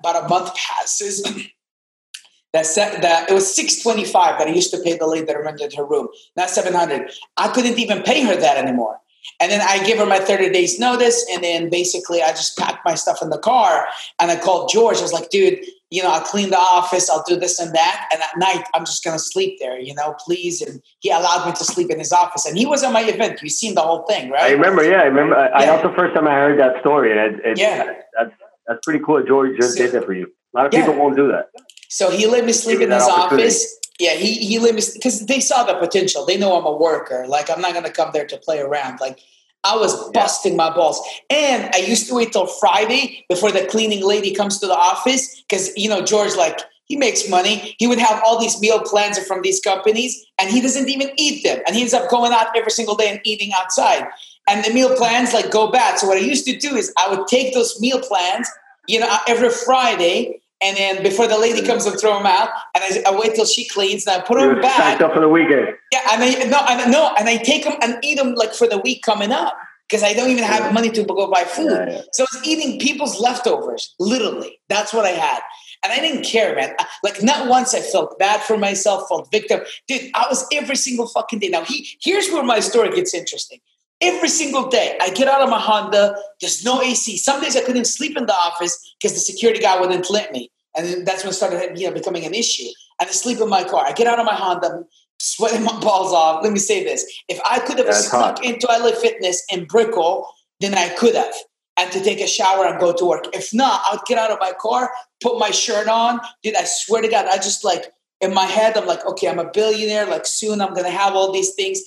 Speaker 1: about a month passes. that set, that it was six twenty five that I used to pay the lady that rented her room. Not seven hundred. I couldn't even pay her that anymore. And then I give her my 30 days notice. And then basically I just packed my stuff in the car and I called George. I was like, dude, you know, I'll clean the office, I'll do this and that. And at night, I'm just going to sleep there, you know, please. And he allowed me to sleep in his office. And he was at my event. You've seen the whole thing, right?
Speaker 3: I remember, yeah. I remember. Yeah. I, the first time I heard that story. And it, it, yeah. That's, that's pretty cool. George just so, did that for you. A lot of people won't do that.
Speaker 1: So he let me sleep in his office. Yeah, he, he me, because they saw the potential. They know I'm a worker. Like, I'm not going to come there to play around. Like, I was busting my balls. And I used to wait till Friday before the cleaning lady comes to the office because, you know, George, like, he makes money. He would have all these meal plans from these companies and he doesn't even eat them. And he ends up going out every single day and eating outside. And the meal plans like go bad. So what I used to do is I would take those meal plans, you know, uh, every Friday and then before the lady comes and throw them out, and I, I wait till she cleans, and I put them back.
Speaker 3: Stacked up for the weekend.
Speaker 1: Yeah, and I no, and no, and I take them and eat them like for the week coming up because I don't even have money to go buy food. Yeah, yeah. So I was eating people's leftovers, literally. That's what I had. And I didn't care, man. Like not once I felt bad for myself, felt victim. Dude, I was every single fucking day. Now he here's where my story gets interesting. Every single day, I get out of my Honda. There's no AC. Some days I couldn't sleep in the office because the security guy wouldn't let me, and then that's when it started, you know, becoming an issue. And I sleep in my car. I get out of my Honda, sweating my balls off. Let me say this: if I could have that's snuck hot. into LA Fitness in Brickell, then I could have, and to take a shower and go to work. If not, I would get out of my car, put my shirt on. Dude, I swear to God, I just like in my head, I'm like, okay, I'm a billionaire. Like soon, I'm gonna have all these things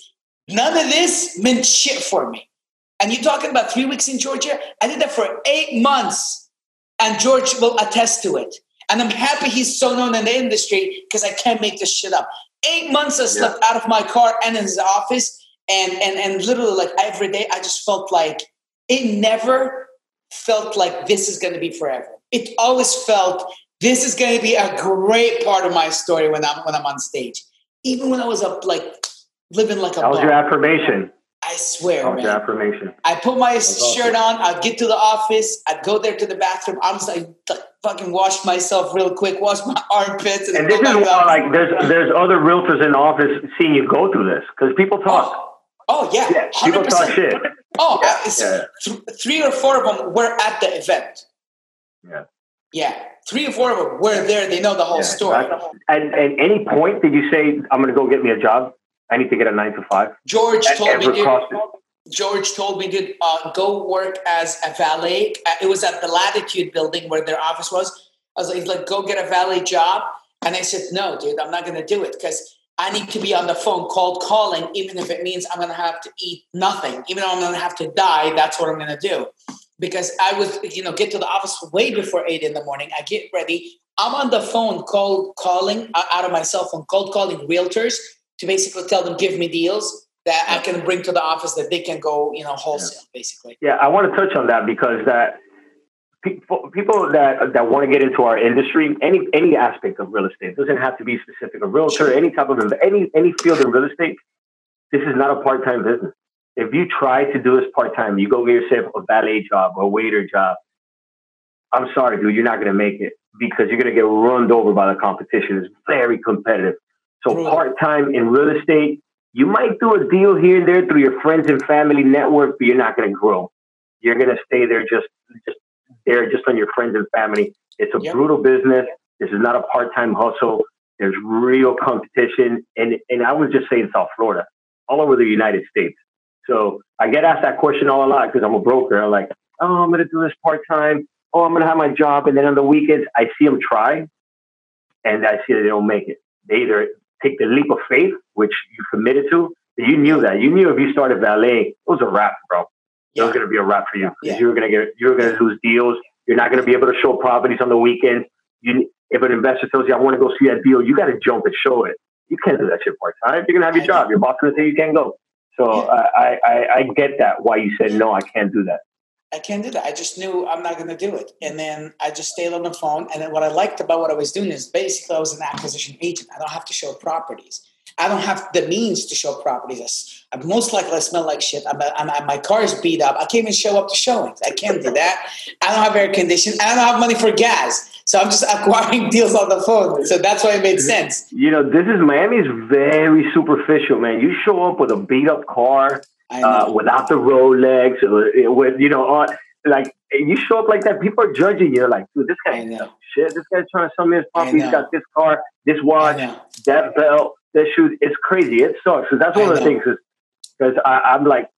Speaker 1: None of this meant shit for me. And you're talking about three weeks in Georgia? I did that for eight months. And George will attest to it. And I'm happy he's so known in the industry because I can't make this shit up. Eight months I slept yeah. out of my car and in his office. And, and, and literally, like every day, I just felt like it never felt like this is going to be forever. It always felt this is going to be a great part of my story when I'm, when I'm on stage. Even when I was up like living like a.
Speaker 3: That was your affirmation.
Speaker 1: I swear,
Speaker 3: that
Speaker 1: was
Speaker 3: man. Your affirmation.
Speaker 1: I put my shirt on. I'd get to the office. I'd go there to the bathroom. I'm just like fucking wash myself real quick, wash my armpits,
Speaker 3: and, and this is why, like, there's there's other realtors in the office seeing you go through this because people oh. talk.
Speaker 1: Oh. Oh yeah,
Speaker 3: yeah people talk shit.
Speaker 1: Oh, yeah. Th- three or four of them were at the event.
Speaker 3: Yeah.
Speaker 1: Yeah, three or four of them were there. They know the whole yeah, story.
Speaker 3: And at any point, did you say, "I'm going to go get me a job"? I need to get a nine to five.
Speaker 1: George told me, dude, George told me, dude, uh, go work as a valet. Uh, it was at the Latitude building where their office was. I was like, like, go get a valet job. And I said, no, dude, I'm not going to do it because I need to be on the phone cold calling, even if it means I'm going to have to eat nothing, even though I'm going to have to die. That's what I'm going to do. Because I was, you know, get to the office way before eight in the morning. I get ready. I'm on the phone cold calling uh, out of my cell phone, cold calling realtors to basically tell them, give me deals that I can bring to the office that they can go, you know, wholesale, yeah. basically.
Speaker 3: Yeah, I want to touch on that because that people people that that want to get into our industry, any any aspect of real estate, it doesn't have to be specific a realtor, any type of any any field in real estate. This is not a part time business. If you try to do this part time, you go get yourself a valet job, a waiter job. I'm sorry, dude, you're not going to make it because you're going to get run over by the competition. It's very competitive. So part time in real estate, you might do a deal here and there through your friends and family network, but you're not going to grow. You're going to stay there just just there just on your friends and family. It's a yep. brutal business. This is not a part time hustle. There's real competition. And, and I would just say in South Florida, all over the United States. So I get asked that question all a lot because I'm a broker. I'm like, oh, I'm going to do this part time. Oh, I'm going to have my job. And then on the weekends, I see them try and I see that they don't make it. They either take the leap of faith, which you committed to. You knew that. You knew if you started valet, it was a wrap, bro yeah. it was going to be a wrap for you yeah. you were going to get you were going to lose deals. You're not going to be able to show properties on the weekend. You, if an investor tells you, "I want to go see that deal," you got to jump and show it. You can't do that shit part time. You're going to have your job. Your boss going to say you can't go. So yeah. I, I I get that why you said no. I can't do that.
Speaker 1: I can't do that. I just knew I'm not going to do it. And then I just stayed on the phone. And then what I liked about what I was doing is basically I was an acquisition agent. I don't have to show properties. I don't have the means to show properties. I, most likely I smell like shit. I'm, I'm, my car is beat up. I can't even show up to showings. I can't do that. I don't have air conditioning. I don't have money for gas. So I'm just acquiring deals on the phone. So that's why it made sense.
Speaker 3: You know, this is Miami is very superficial, man. You show up with a beat up car, uh, without the Rolex, uh, with you know, on, like you show up like that, people are judging you. like, dude, this guy, shit. This guy's trying to sell me his property. He's got this car, this watch, that belt that shoot it's crazy. It sucks. Cause that's one of the things is because I'm like,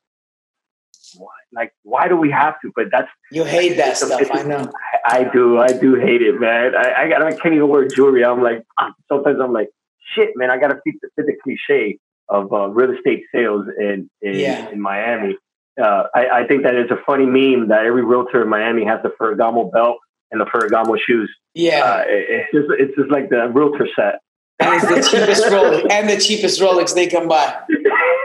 Speaker 3: why? like, why do we have to? But that's
Speaker 1: you hate that stuff. I know.
Speaker 3: I do. I do hate it, man. I I, I can't even wear jewelry. I'm like, sometimes I'm like, shit, man. I got to fit the, fit the cliche of uh, real estate sales in in, yeah. in Miami. Uh, I, I think that it's a funny meme that every realtor in Miami has the Ferragamo belt and the Ferragamo shoes.
Speaker 1: Yeah,
Speaker 3: uh, it, it's just it's just like the realtor set
Speaker 1: and it's the cheapest Rolex and the cheapest Rolex they can buy.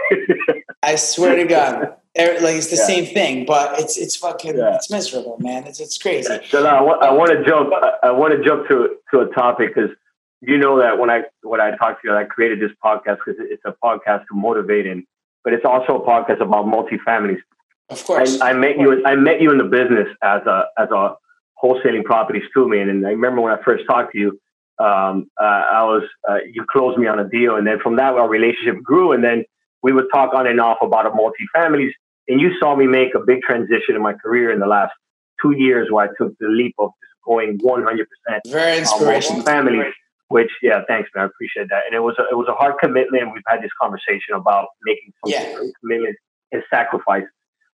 Speaker 1: I swear to God, like it's the yeah. same thing, but it's it's fucking yeah. it's miserable, man. It's it's crazy.
Speaker 3: So I, I want to jump. I want to jump to to a topic because you know that when I when I talked to you, I created this podcast because it's a podcast to motivate and, but it's also a podcast about multifamilies.
Speaker 1: Of course,
Speaker 3: I, I met you. I met you in the business as a as a wholesaling properties too, man. And I remember when I first talked to you, um, uh, I was uh, you closed me on a deal, and then from that our relationship grew, and then we would talk on and off about a multi-families. And you saw me make a big transition in my career in the last two years, where I took the leap of going 100 percent
Speaker 1: very inspirational
Speaker 3: families. Which yeah, thanks man, I appreciate that. And it was a, it was a hard commitment. And we've had this conversation about making some yeah. commitment and sacrifice,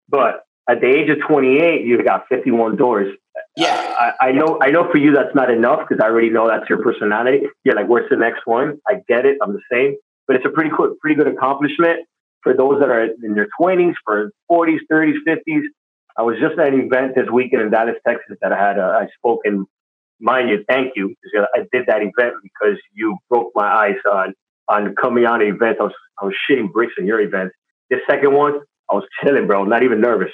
Speaker 3: but at the age of 28, you've got 51 doors.
Speaker 1: Yeah,
Speaker 3: uh, I, I, know. I know for you that's not enough because I already know that's your personality. You're like, where's the next one? I get it. I'm the same, but it's a pretty good, pretty good accomplishment for those that are in their 20s, for 40s, 30s, 50s. I was just at an event this weekend in Dallas, Texas that I had. Uh, I spoke and mind you, thank you. I did that event because you broke my eyes on on coming on an event. I was I was shitting bricks in your event. The second one, I was chilling, bro. Not even nervous.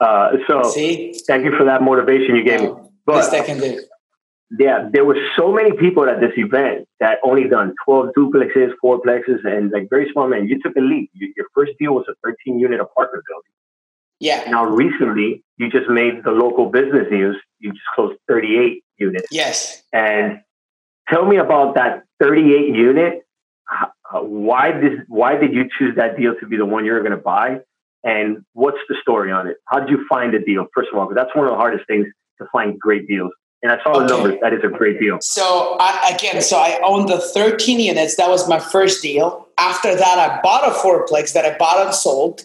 Speaker 3: Uh, so See? thank you for that motivation you gave me.
Speaker 1: But I can do.
Speaker 3: Yeah, there were so many people at this event that only done 12 duplexes, fourplexes, and like very small man. You took a leap. Your first deal was a 13 unit apartment building.
Speaker 1: Yeah.
Speaker 3: Now, recently, you just made the local business news. You just closed 38 units.
Speaker 1: Yes.
Speaker 3: And tell me about that 38 unit. Why did why did you choose that deal to be the one you're going to buy? And what's the story on it? How did you find a deal? First of all, because that's one of the hardest things to find great deals. And I saw okay. the numbers. That is a great deal.
Speaker 1: So I, again, so I owned the 13 units. That was my first deal. After that, I bought a fourplex that I bought and sold.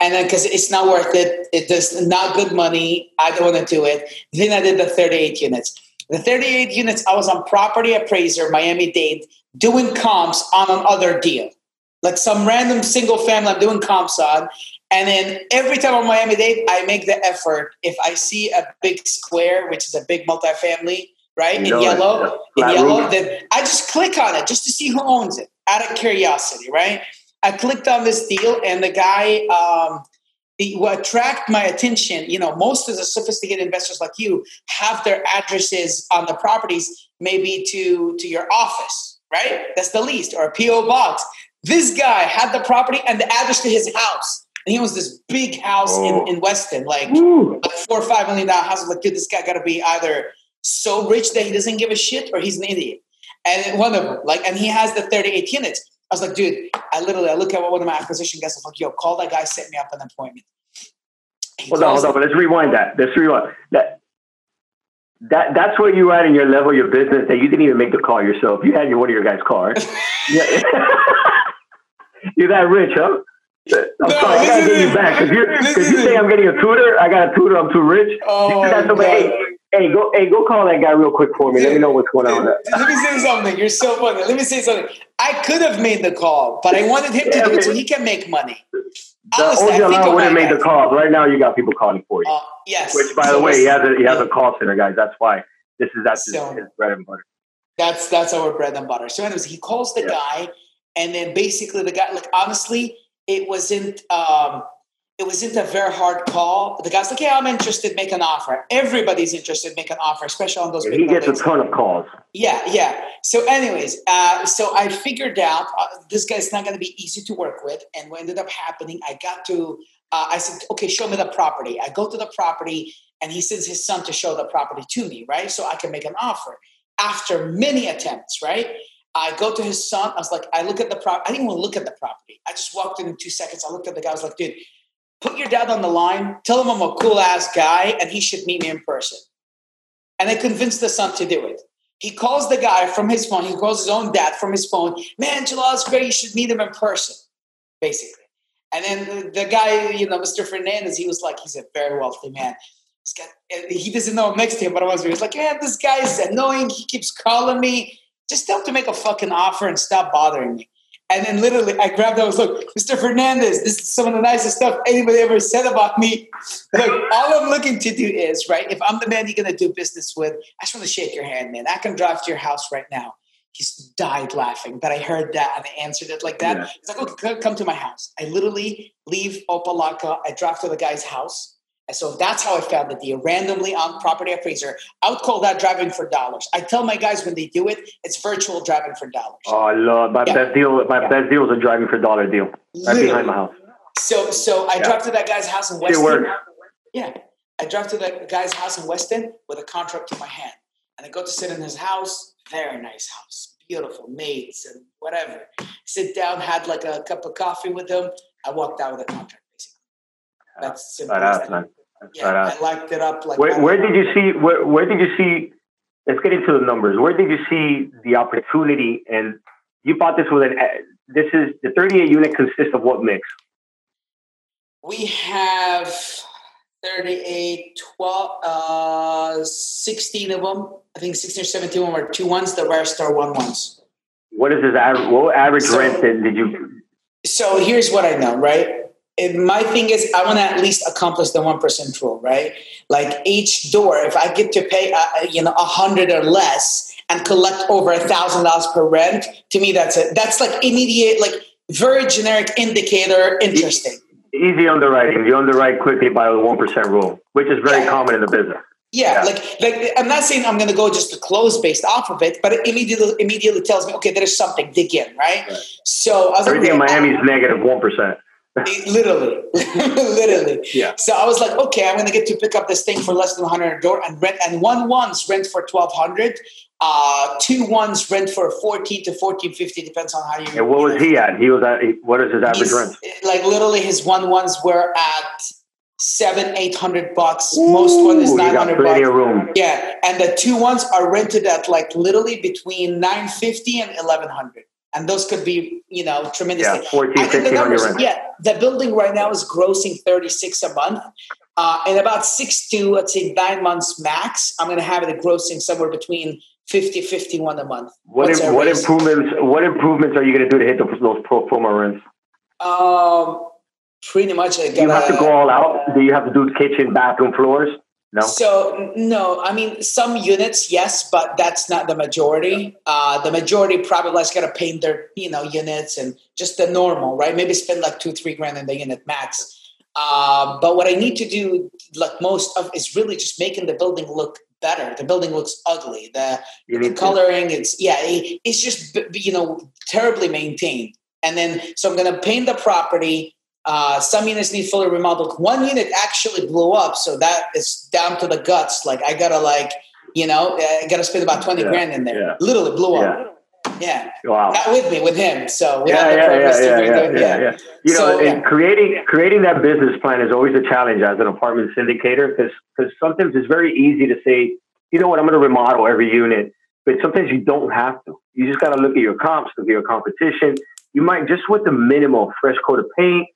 Speaker 1: And then because it's not worth it, it does not good money. I don't want to do it. Then I did the 38 units. The 38 units, I was on property appraiser, Miami Dade, doing comps on another deal. Like some random single family I'm doing comps on. And then every time on Miami Dade, I make the effort. If I see a big square, which is a big multifamily, right, in yellow, in yellow, then I just click on it just to see who owns it out of curiosity, right? I clicked on this deal, and the guy um, the, what attract my attention, you know, most of the sophisticated investors like you have their addresses on the properties, maybe to to your office, right? That's the least, or a PO box. This guy had the property and the address to his house. And he was this big house oh. in, in Weston, like, like four or five million dollar house. I was like, dude, this guy got to be either so rich that he doesn't give a shit, or he's an idiot. And one of them, like, and he has the 38 units. I was like, dude, I literally, I look at one of my acquisition guys. I'm like, yo, call that guy, set me up an appointment.
Speaker 3: He hold on, hold on, but let's rewind that. Let's rewind that. That that's where you at in your level, your business that you didn't even make the call yourself. You had your one of your guys' cars. you're that rich, huh? I'm no, sorry, I gotta get you back because you because you say I'm getting a tutor. I got a tutor. I'm too rich. Oh, hey, Hey, go, hey, go call that guy real quick for me. Let me know what's going on.
Speaker 1: Let me say something. You're so funny. Let me say something. I could have made the call, but I wanted him to do it so he can make money.
Speaker 3: Honestly, the OJ would have made the call. Right now, you got people calling for you. Uh,
Speaker 1: yes.
Speaker 3: Which, by so the way, he has a he has a call center, guys. That's why this is that's so, his, his, bread and butter.
Speaker 1: That's that's our bread and butter. So, anyways, he calls the yeah. guy, and then basically the guy, like honestly, it wasn't. Um, it wasn't a very hard call. The guy's like, "Yeah, I'm interested. Make an offer." Everybody's interested. Make an offer, especially on those.
Speaker 3: Yeah, he gets buildings. a ton of calls.
Speaker 1: Yeah, yeah. So, anyways, uh, so I figured out uh, this guy's not going to be easy to work with, and what ended up happening, I got to. Uh, I said, "Okay, show me the property." I go to the property, and he sends his son to show the property to me, right? So I can make an offer. After many attempts, right? I go to his son. I was like, I look at the property. I didn't even look at the property. I just walked in in two seconds. I looked at the guy. I was like, dude put your dad on the line, tell him I'm a cool ass guy and he should meet me in person. And I convinced the son to do it. He calls the guy from his phone, he calls his own dad from his phone, man, Jalal's great, you should meet him in person, basically. And then the, guy, you know, Mr. Fernandez, he was like, he's a very wealthy man. Got, he doesn't know I'm next to him, but I was, was like, man, this guy is annoying. He keeps calling me. Just tell him to make a fucking offer and stop bothering me. And then literally, I grabbed. I was like, "Mr. Fernandez, this is some of the nicest stuff anybody ever said about me." Like, all I'm looking to do is right. If I'm the man you're gonna do business with, I just want to shake your hand, man. I can drive to your house right now. He's died laughing, but I heard that and I answered it like that. Yeah. He's like, "Okay, come to my house." I literally leave Opa-locka. I drive to the guy's house. And so that's how I found the deal randomly on property appraiser. I would call that driving for dollars. I tell my guys when they do it, it's virtual driving for dollars.
Speaker 3: Oh, I love my yeah. best deal. My yeah. best deal is a driving for dollar deal right behind my house.
Speaker 1: So, so I yeah. drive to that guy's house in Weston. Yeah, I drive to that guy's house in Weston with a contract in my hand, and I go to sit in his house. Very nice house, beautiful maids and whatever. Sit down, had like a cup of coffee with him. I walked out with a contract. That's simple. Badass, man. Yeah, badass. I liked it up. Like
Speaker 3: where, where did you see? Where, where did you see? Let's get into the numbers. Where did you see the opportunity? And you bought this with an. This is the 38 unit consists of what mix?
Speaker 1: We have 38, 12, uh, 16 of them. I think 16 or 17 of them are two ones. The rest are one ones.
Speaker 3: What is this average? What average so, rent did you?
Speaker 1: So here's what I know, right? My thing is I want to at least accomplish the one percent rule, right? Like each door, if I get to pay, uh, you know, a hundred or less and collect over a thousand dollars per rent, to me that's it. That's like immediate, like very generic indicator, interesting.
Speaker 3: Easy underwriting. You underwrite quickly by the one percent rule, which is very yeah. common in the business.
Speaker 1: Yeah, yeah, like like I'm not saying I'm going to go just to close based off of it, but it immediately immediately tells me, okay, there's something. Dig in, right? right. So
Speaker 3: everything like, in Miami is negative one percent
Speaker 1: literally, literally. Yeah. So I was like, okay, I'm going to get to pick up this thing for less than 100 door and rent. And one ones rent for 1200 uh, two ones rent for 14 to 1450 depends on how you.
Speaker 3: And what was he at? He was at. What is his average rent?
Speaker 1: Like literally, his one ones were at seven, eight hundred bucks. Ooh, Most one is nine hundred bucks.
Speaker 3: Room.
Speaker 1: Yeah, and the two ones are rented at like literally between nine fifty and eleven hundred and those could be you know tremendously.
Speaker 3: Yeah, 14, 15
Speaker 1: numbers, Yeah, the building right now is grossing 36 a month. Uh, in about six to let's say nine months max, I'm going to have it grossing somewhere between 50, 51 a month.
Speaker 3: What, Im- what improvements? What improvements are you going to do to hit those, those pro forma rents?
Speaker 1: Um, pretty much. I
Speaker 3: gotta, you have to go all out. Do you have to do kitchen, bathroom, floors? No.
Speaker 1: So no, I mean some units, yes, but that's not the majority. Uh, the majority probably is to paint their you know units and just the normal, right? Maybe spend like two, three grand in the unit max. Uh, but what I need to do, like most of, is really just making the building look better. The building looks ugly. The, the coloring, it's yeah, it, it's just you know terribly maintained. And then so I'm going to paint the property uh, some units need fully remodeled. One unit actually blew up, so that is down to the guts. Like I gotta like, you know, I gotta spend about twenty yeah, grand in there. Yeah. Literally blew up. Yeah. Wow. Not with me, with him. So
Speaker 3: yeah, yeah, yeah, yeah, yeah, yeah, yeah, You so, know, and creating creating that business plan is always a challenge as an apartment syndicator because because sometimes it's very easy to say, you know what, I'm going to remodel every unit, but sometimes you don't have to. You just got to look at your comps, look at your competition. You might just with the minimal fresh coat of paint,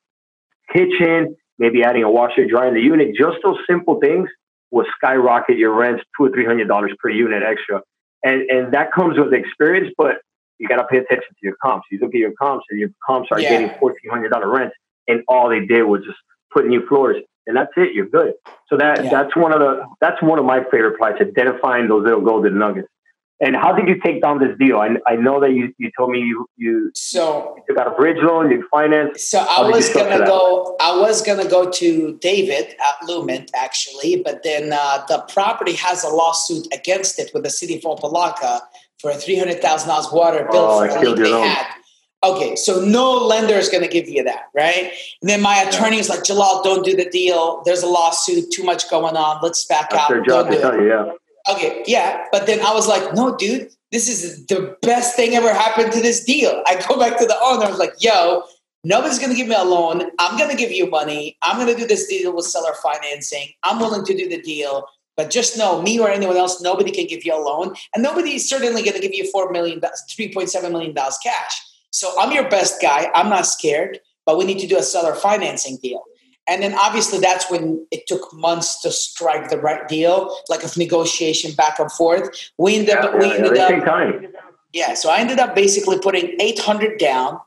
Speaker 3: kitchen, maybe adding a washer dryer in the unit. Just those simple things will skyrocket your rents two or three hundred dollars per unit extra. And and that comes with experience, but you gotta pay attention to your comps. You look at your comps and your comps are yeah. getting fourteen hundred dollar rents and all they did was just put new floors and that's it, you're good. So that yeah. that's one of the that's one of my favorite parts, identifying those little golden nuggets. And how did you take down this deal? I, I know that you, you told me you you
Speaker 1: so
Speaker 3: you got a bridge loan, you financed.
Speaker 1: So I was gonna go. I was gonna go to David at Lument actually, but then uh, the property has a lawsuit against it with the city of Opa-locka for a three hundred thousand dollars water bill oh, for leak they loan. had. Okay, so no lender is going to give you that, right? And then my attorney is like, Jalal, don't do the deal. There's a lawsuit, too much going on. Let's back
Speaker 3: That's
Speaker 1: out.
Speaker 3: Their job to tell you, yeah.
Speaker 1: Okay, yeah. But then I was like, no, dude, this is the best thing ever happened to this deal. I go back to the owner. I was like, yo, nobody's going to give me a loan. I'm going to give you money. I'm going to do this deal with seller financing. I'm willing to do the deal. But just know, me or anyone else, nobody can give you a loan. And nobody's certainly going to give you $4 million, $3.7 million cash. So I'm your best guy. I'm not scared, but we need to do a seller financing deal. And then obviously that's when it took months to strike the right deal, like of negotiation back and forth. We ended up, yeah, we ended
Speaker 3: up, time.
Speaker 1: yeah. So I ended up basically putting 800 down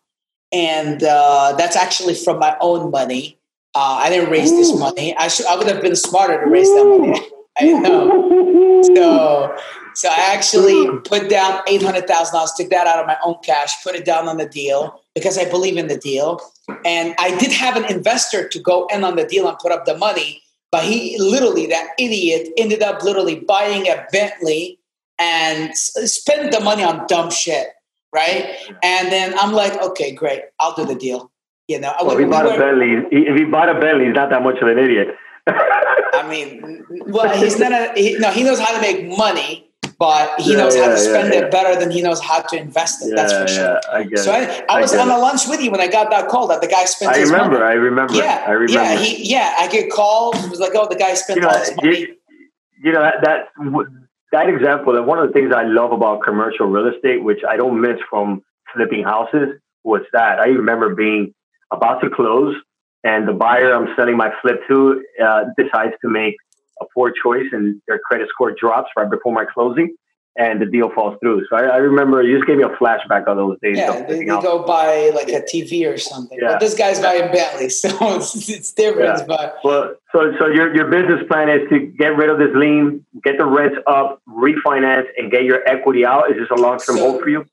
Speaker 1: and uh, that's actually from my own money. Uh, I didn't raise Ooh. this money. I should, I would have been smarter to raise that money. I know. So, so I actually put down eight hundred thousand dollars, took that out of my own cash, put it down on the deal because I believe in the deal. And I did have an investor to go in on the deal and put up the money, but he literally, that idiot, ended up literally buying a Bentley and spent the money on dumb shit, right? And then I'm like, okay, great, I'll do the deal. You know,
Speaker 3: well, if he bought were, a Bentley, if he bought a Bentley, he's not that much of an idiot.
Speaker 1: I mean, well, he's not a, he, no, he knows how to make money but he yeah, knows how to spend yeah, it better than he knows how to invest it. that's for sure. I get so I, I was on a lunch with you when I got that call that the guy spent.
Speaker 3: I remember.
Speaker 1: Money.
Speaker 3: I remember.
Speaker 1: Yeah,
Speaker 3: I remember.
Speaker 1: Yeah, he, yeah. I get calls. It was like, oh, the guy spent you know, all his money.
Speaker 3: You, you know that, that that example. and one of the things I love about commercial real estate, which I don't miss from flipping houses, was that I remember being about to close, and the buyer I'm selling my flip to uh, decides to make a poor choice and their credit score drops right before my closing and the deal falls through. So I, I remember you just gave me a flashback of those days.
Speaker 1: Yeah, they, they go buy like a TV or something. Yeah. But this guy's buying Bentley, so it's, it's different. Yeah. But
Speaker 3: well, so so your your business plan is to get rid of this lien, get the rents up, refinance, and get your equity out. Is this a long term so, hold for you?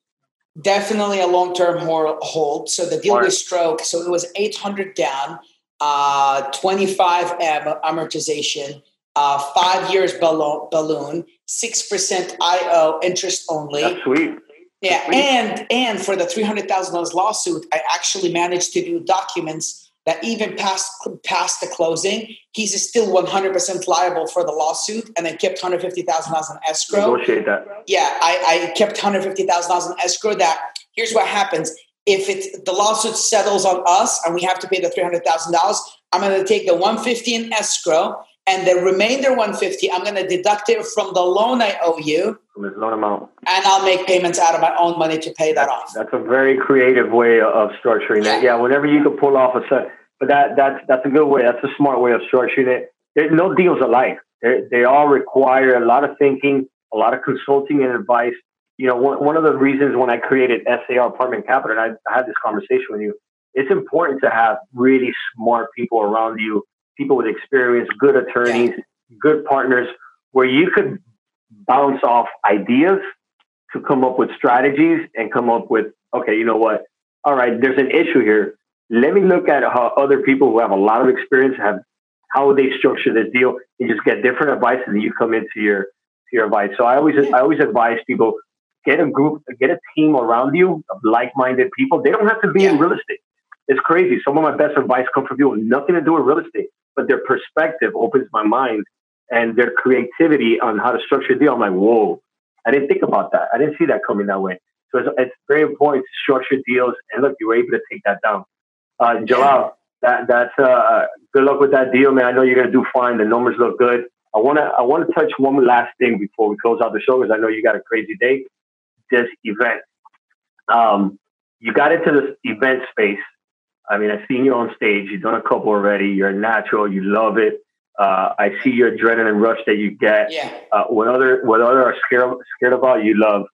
Speaker 1: Definitely a long term hold. So the deal with Stroke, so it was eight hundred down, uh, twenty five amortization uh, five years balloon, balloon, six percent IO interest only.
Speaker 3: That's sweet.
Speaker 1: Yeah, sweet. and and for the three hundred thousand dollars lawsuit, I actually managed to do documents that even past past the closing, he's still one hundred percent liable for the lawsuit, and I kept hundred fifty thousand dollars in escrow.
Speaker 3: Negotiate that.
Speaker 1: Yeah, I, I kept hundred fifty thousand dollars in escrow. That here's what happens if it the lawsuit settles on us and we have to pay the three hundred thousand dollars. I'm going to take the one fifty in escrow and the remainder 150 i'm going to deduct it from the loan i owe you
Speaker 3: from his loan amount
Speaker 1: and i'll make payments out of my own money to pay that
Speaker 3: that's,
Speaker 1: off
Speaker 3: that's a very creative way of structuring yeah. that yeah whenever you can pull off a set but that that's that's a good way that's a smart way of structuring it no deals alike. They're, they all require a lot of thinking, a lot of consulting and advice. You know, one, one of the reasons when I created SAR Apartment Capital, and I, I had this conversation with you, it's important to have really smart people around you, people with experience, good attorneys, good partners, where you could bounce off ideas to come up with strategies and come up with, okay, you know what? All right, there's an issue here. Let me look at how other people who have a lot of experience have how they structure this deal and just get different advice and then you come into your to your advice. So I always I always advise people get a group, get a team around you of like-minded people. They don't have to be in real estate. It's crazy. Some of my best advice come from people with nothing to do with real estate, but their perspective opens my mind and their creativity on how to structure a deal. I'm like, whoa, I didn't think about that. I didn't see that coming that way. So it's, it's very important to structure deals. And look, you were able to take that down. Uh, Jalal, that, that's uh, good luck with that deal, man. I know you're going to do fine. The numbers look good. I want to I want to touch one last thing before we close out the show because I know you got a crazy day. This event, um, you got into this event space. I mean, I've seen you on stage. You've done a couple already. You're a natural. You love it. Uh, I see your adrenaline rush that you get.
Speaker 1: Yeah.
Speaker 3: Uh, what other what other are scared scared about? You love.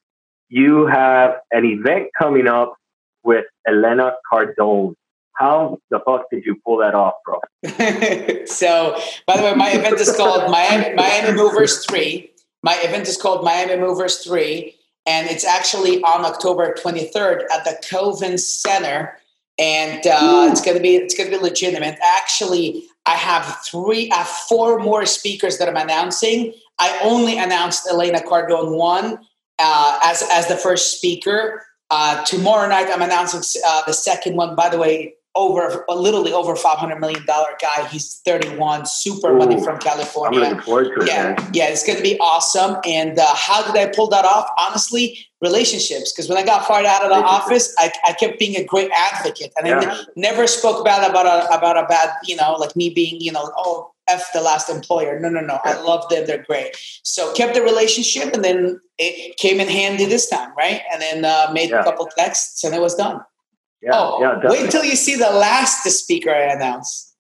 Speaker 3: You have an event coming up with Elena Cardone. How the fuck did you pull that off, bro?
Speaker 1: so, by the way, my event is called Miami, Miami Movers 3. My event is called Miami Movers 3, and it's actually on October 23rd at the Coven Center. And uh, it's gonna be it's gonna be legitimate. Actually, I have three, I have four more speakers that I'm announcing. I only announced Elena Cardone one uh, as as the first speaker. Uh, tomorrow night, I'm announcing uh, the second one. By the way, over literally over 500 million dollar guy. He's 31, super Ooh, money from California.
Speaker 3: I'm looking forward to
Speaker 1: it. Yeah, yeah, it's going to be awesome. And uh, how did I pull that off? Honestly, relationships. Because when I got fired out of the office, I, I kept being a great advocate, and yeah. I never spoke bad about a about a bad, you know, like me being, you know, oh. F the last employer. No, no, no. I love them. They're great. So kept the relationship, and then it came in handy this time, right? And then uh, made yeah. a couple texts, and it was done.
Speaker 3: Yeah, oh, yeah,
Speaker 1: wait till you see the last speaker I announce.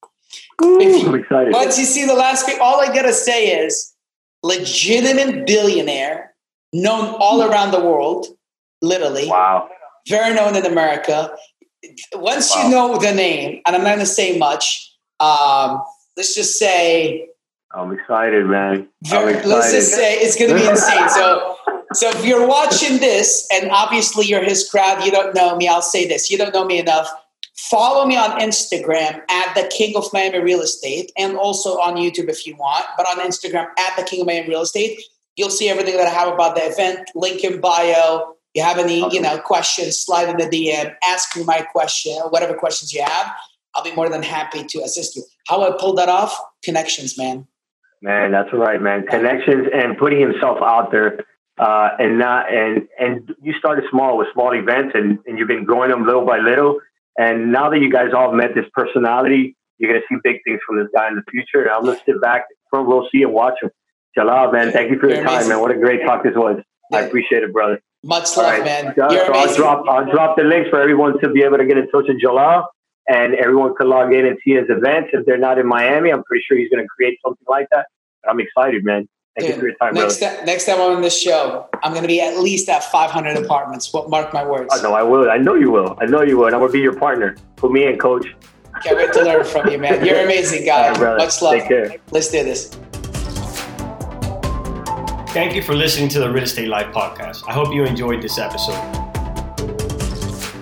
Speaker 3: Ooh, you, I'm excited.
Speaker 1: Once you see the last speaker, all I gotta say is legitimate billionaire, known all around the world, literally.
Speaker 3: Wow.
Speaker 1: Very known in America. Once wow. you know the name, and I'm not gonna say much, um, let's just say
Speaker 3: I'm excited, man. I'm excited.
Speaker 1: Let's just say it's going to be insane. So, so if you're watching this, and obviously you're his crowd, you don't know me. I'll say this: you don't know me enough. Follow me on Instagram at the King of Miami Real Estate, and also on YouTube if you want. But on Instagram at the King of Miami Real Estate, you'll see everything that I have about the event. Link in bio. You have any, you know, questions? Slide in the DM. Ask me my question, whatever questions you have. I'll be more than happy to assist you. How I pulled that off? Connections, man.
Speaker 3: Man, that's right, man. Connections and putting himself out there, uh, and not and and you started small with small events, and, and you've been growing them little by little. And now that you guys all met this personality, you're gonna see big things from this guy in the future. And I'm gonna sit back front row seat and watch him. Jalal, man, thank you for your time, man. What a great talk this was. Yeah. I appreciate it, brother.
Speaker 1: Much love, right. man.
Speaker 3: so I'll drop I'll drop the links for everyone to be able to get in touch with Jalal and everyone could log in and see his events. If they're not in Miami, I'm pretty sure he's going to create something like that. I'm excited, man. Thank Dude, you for your time,
Speaker 1: next, ta- next time I'm on this show, I'm going to be at least at 500 apartments. What mark my words.
Speaker 3: Oh, no, I will. I know you will. I know you will. And I'm going to be your partner. Put me in, coach.
Speaker 1: Can't wait to learn from you, man. You're an amazing guy. Right, Much love.
Speaker 3: Take care.
Speaker 1: Let's do this.
Speaker 2: Thank you for listening to the Real Estate Life podcast. I hope you enjoyed this episode.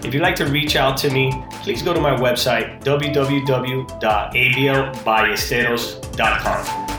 Speaker 2: If you'd like to reach out to me, please go to my website, www.abielballesteros.com.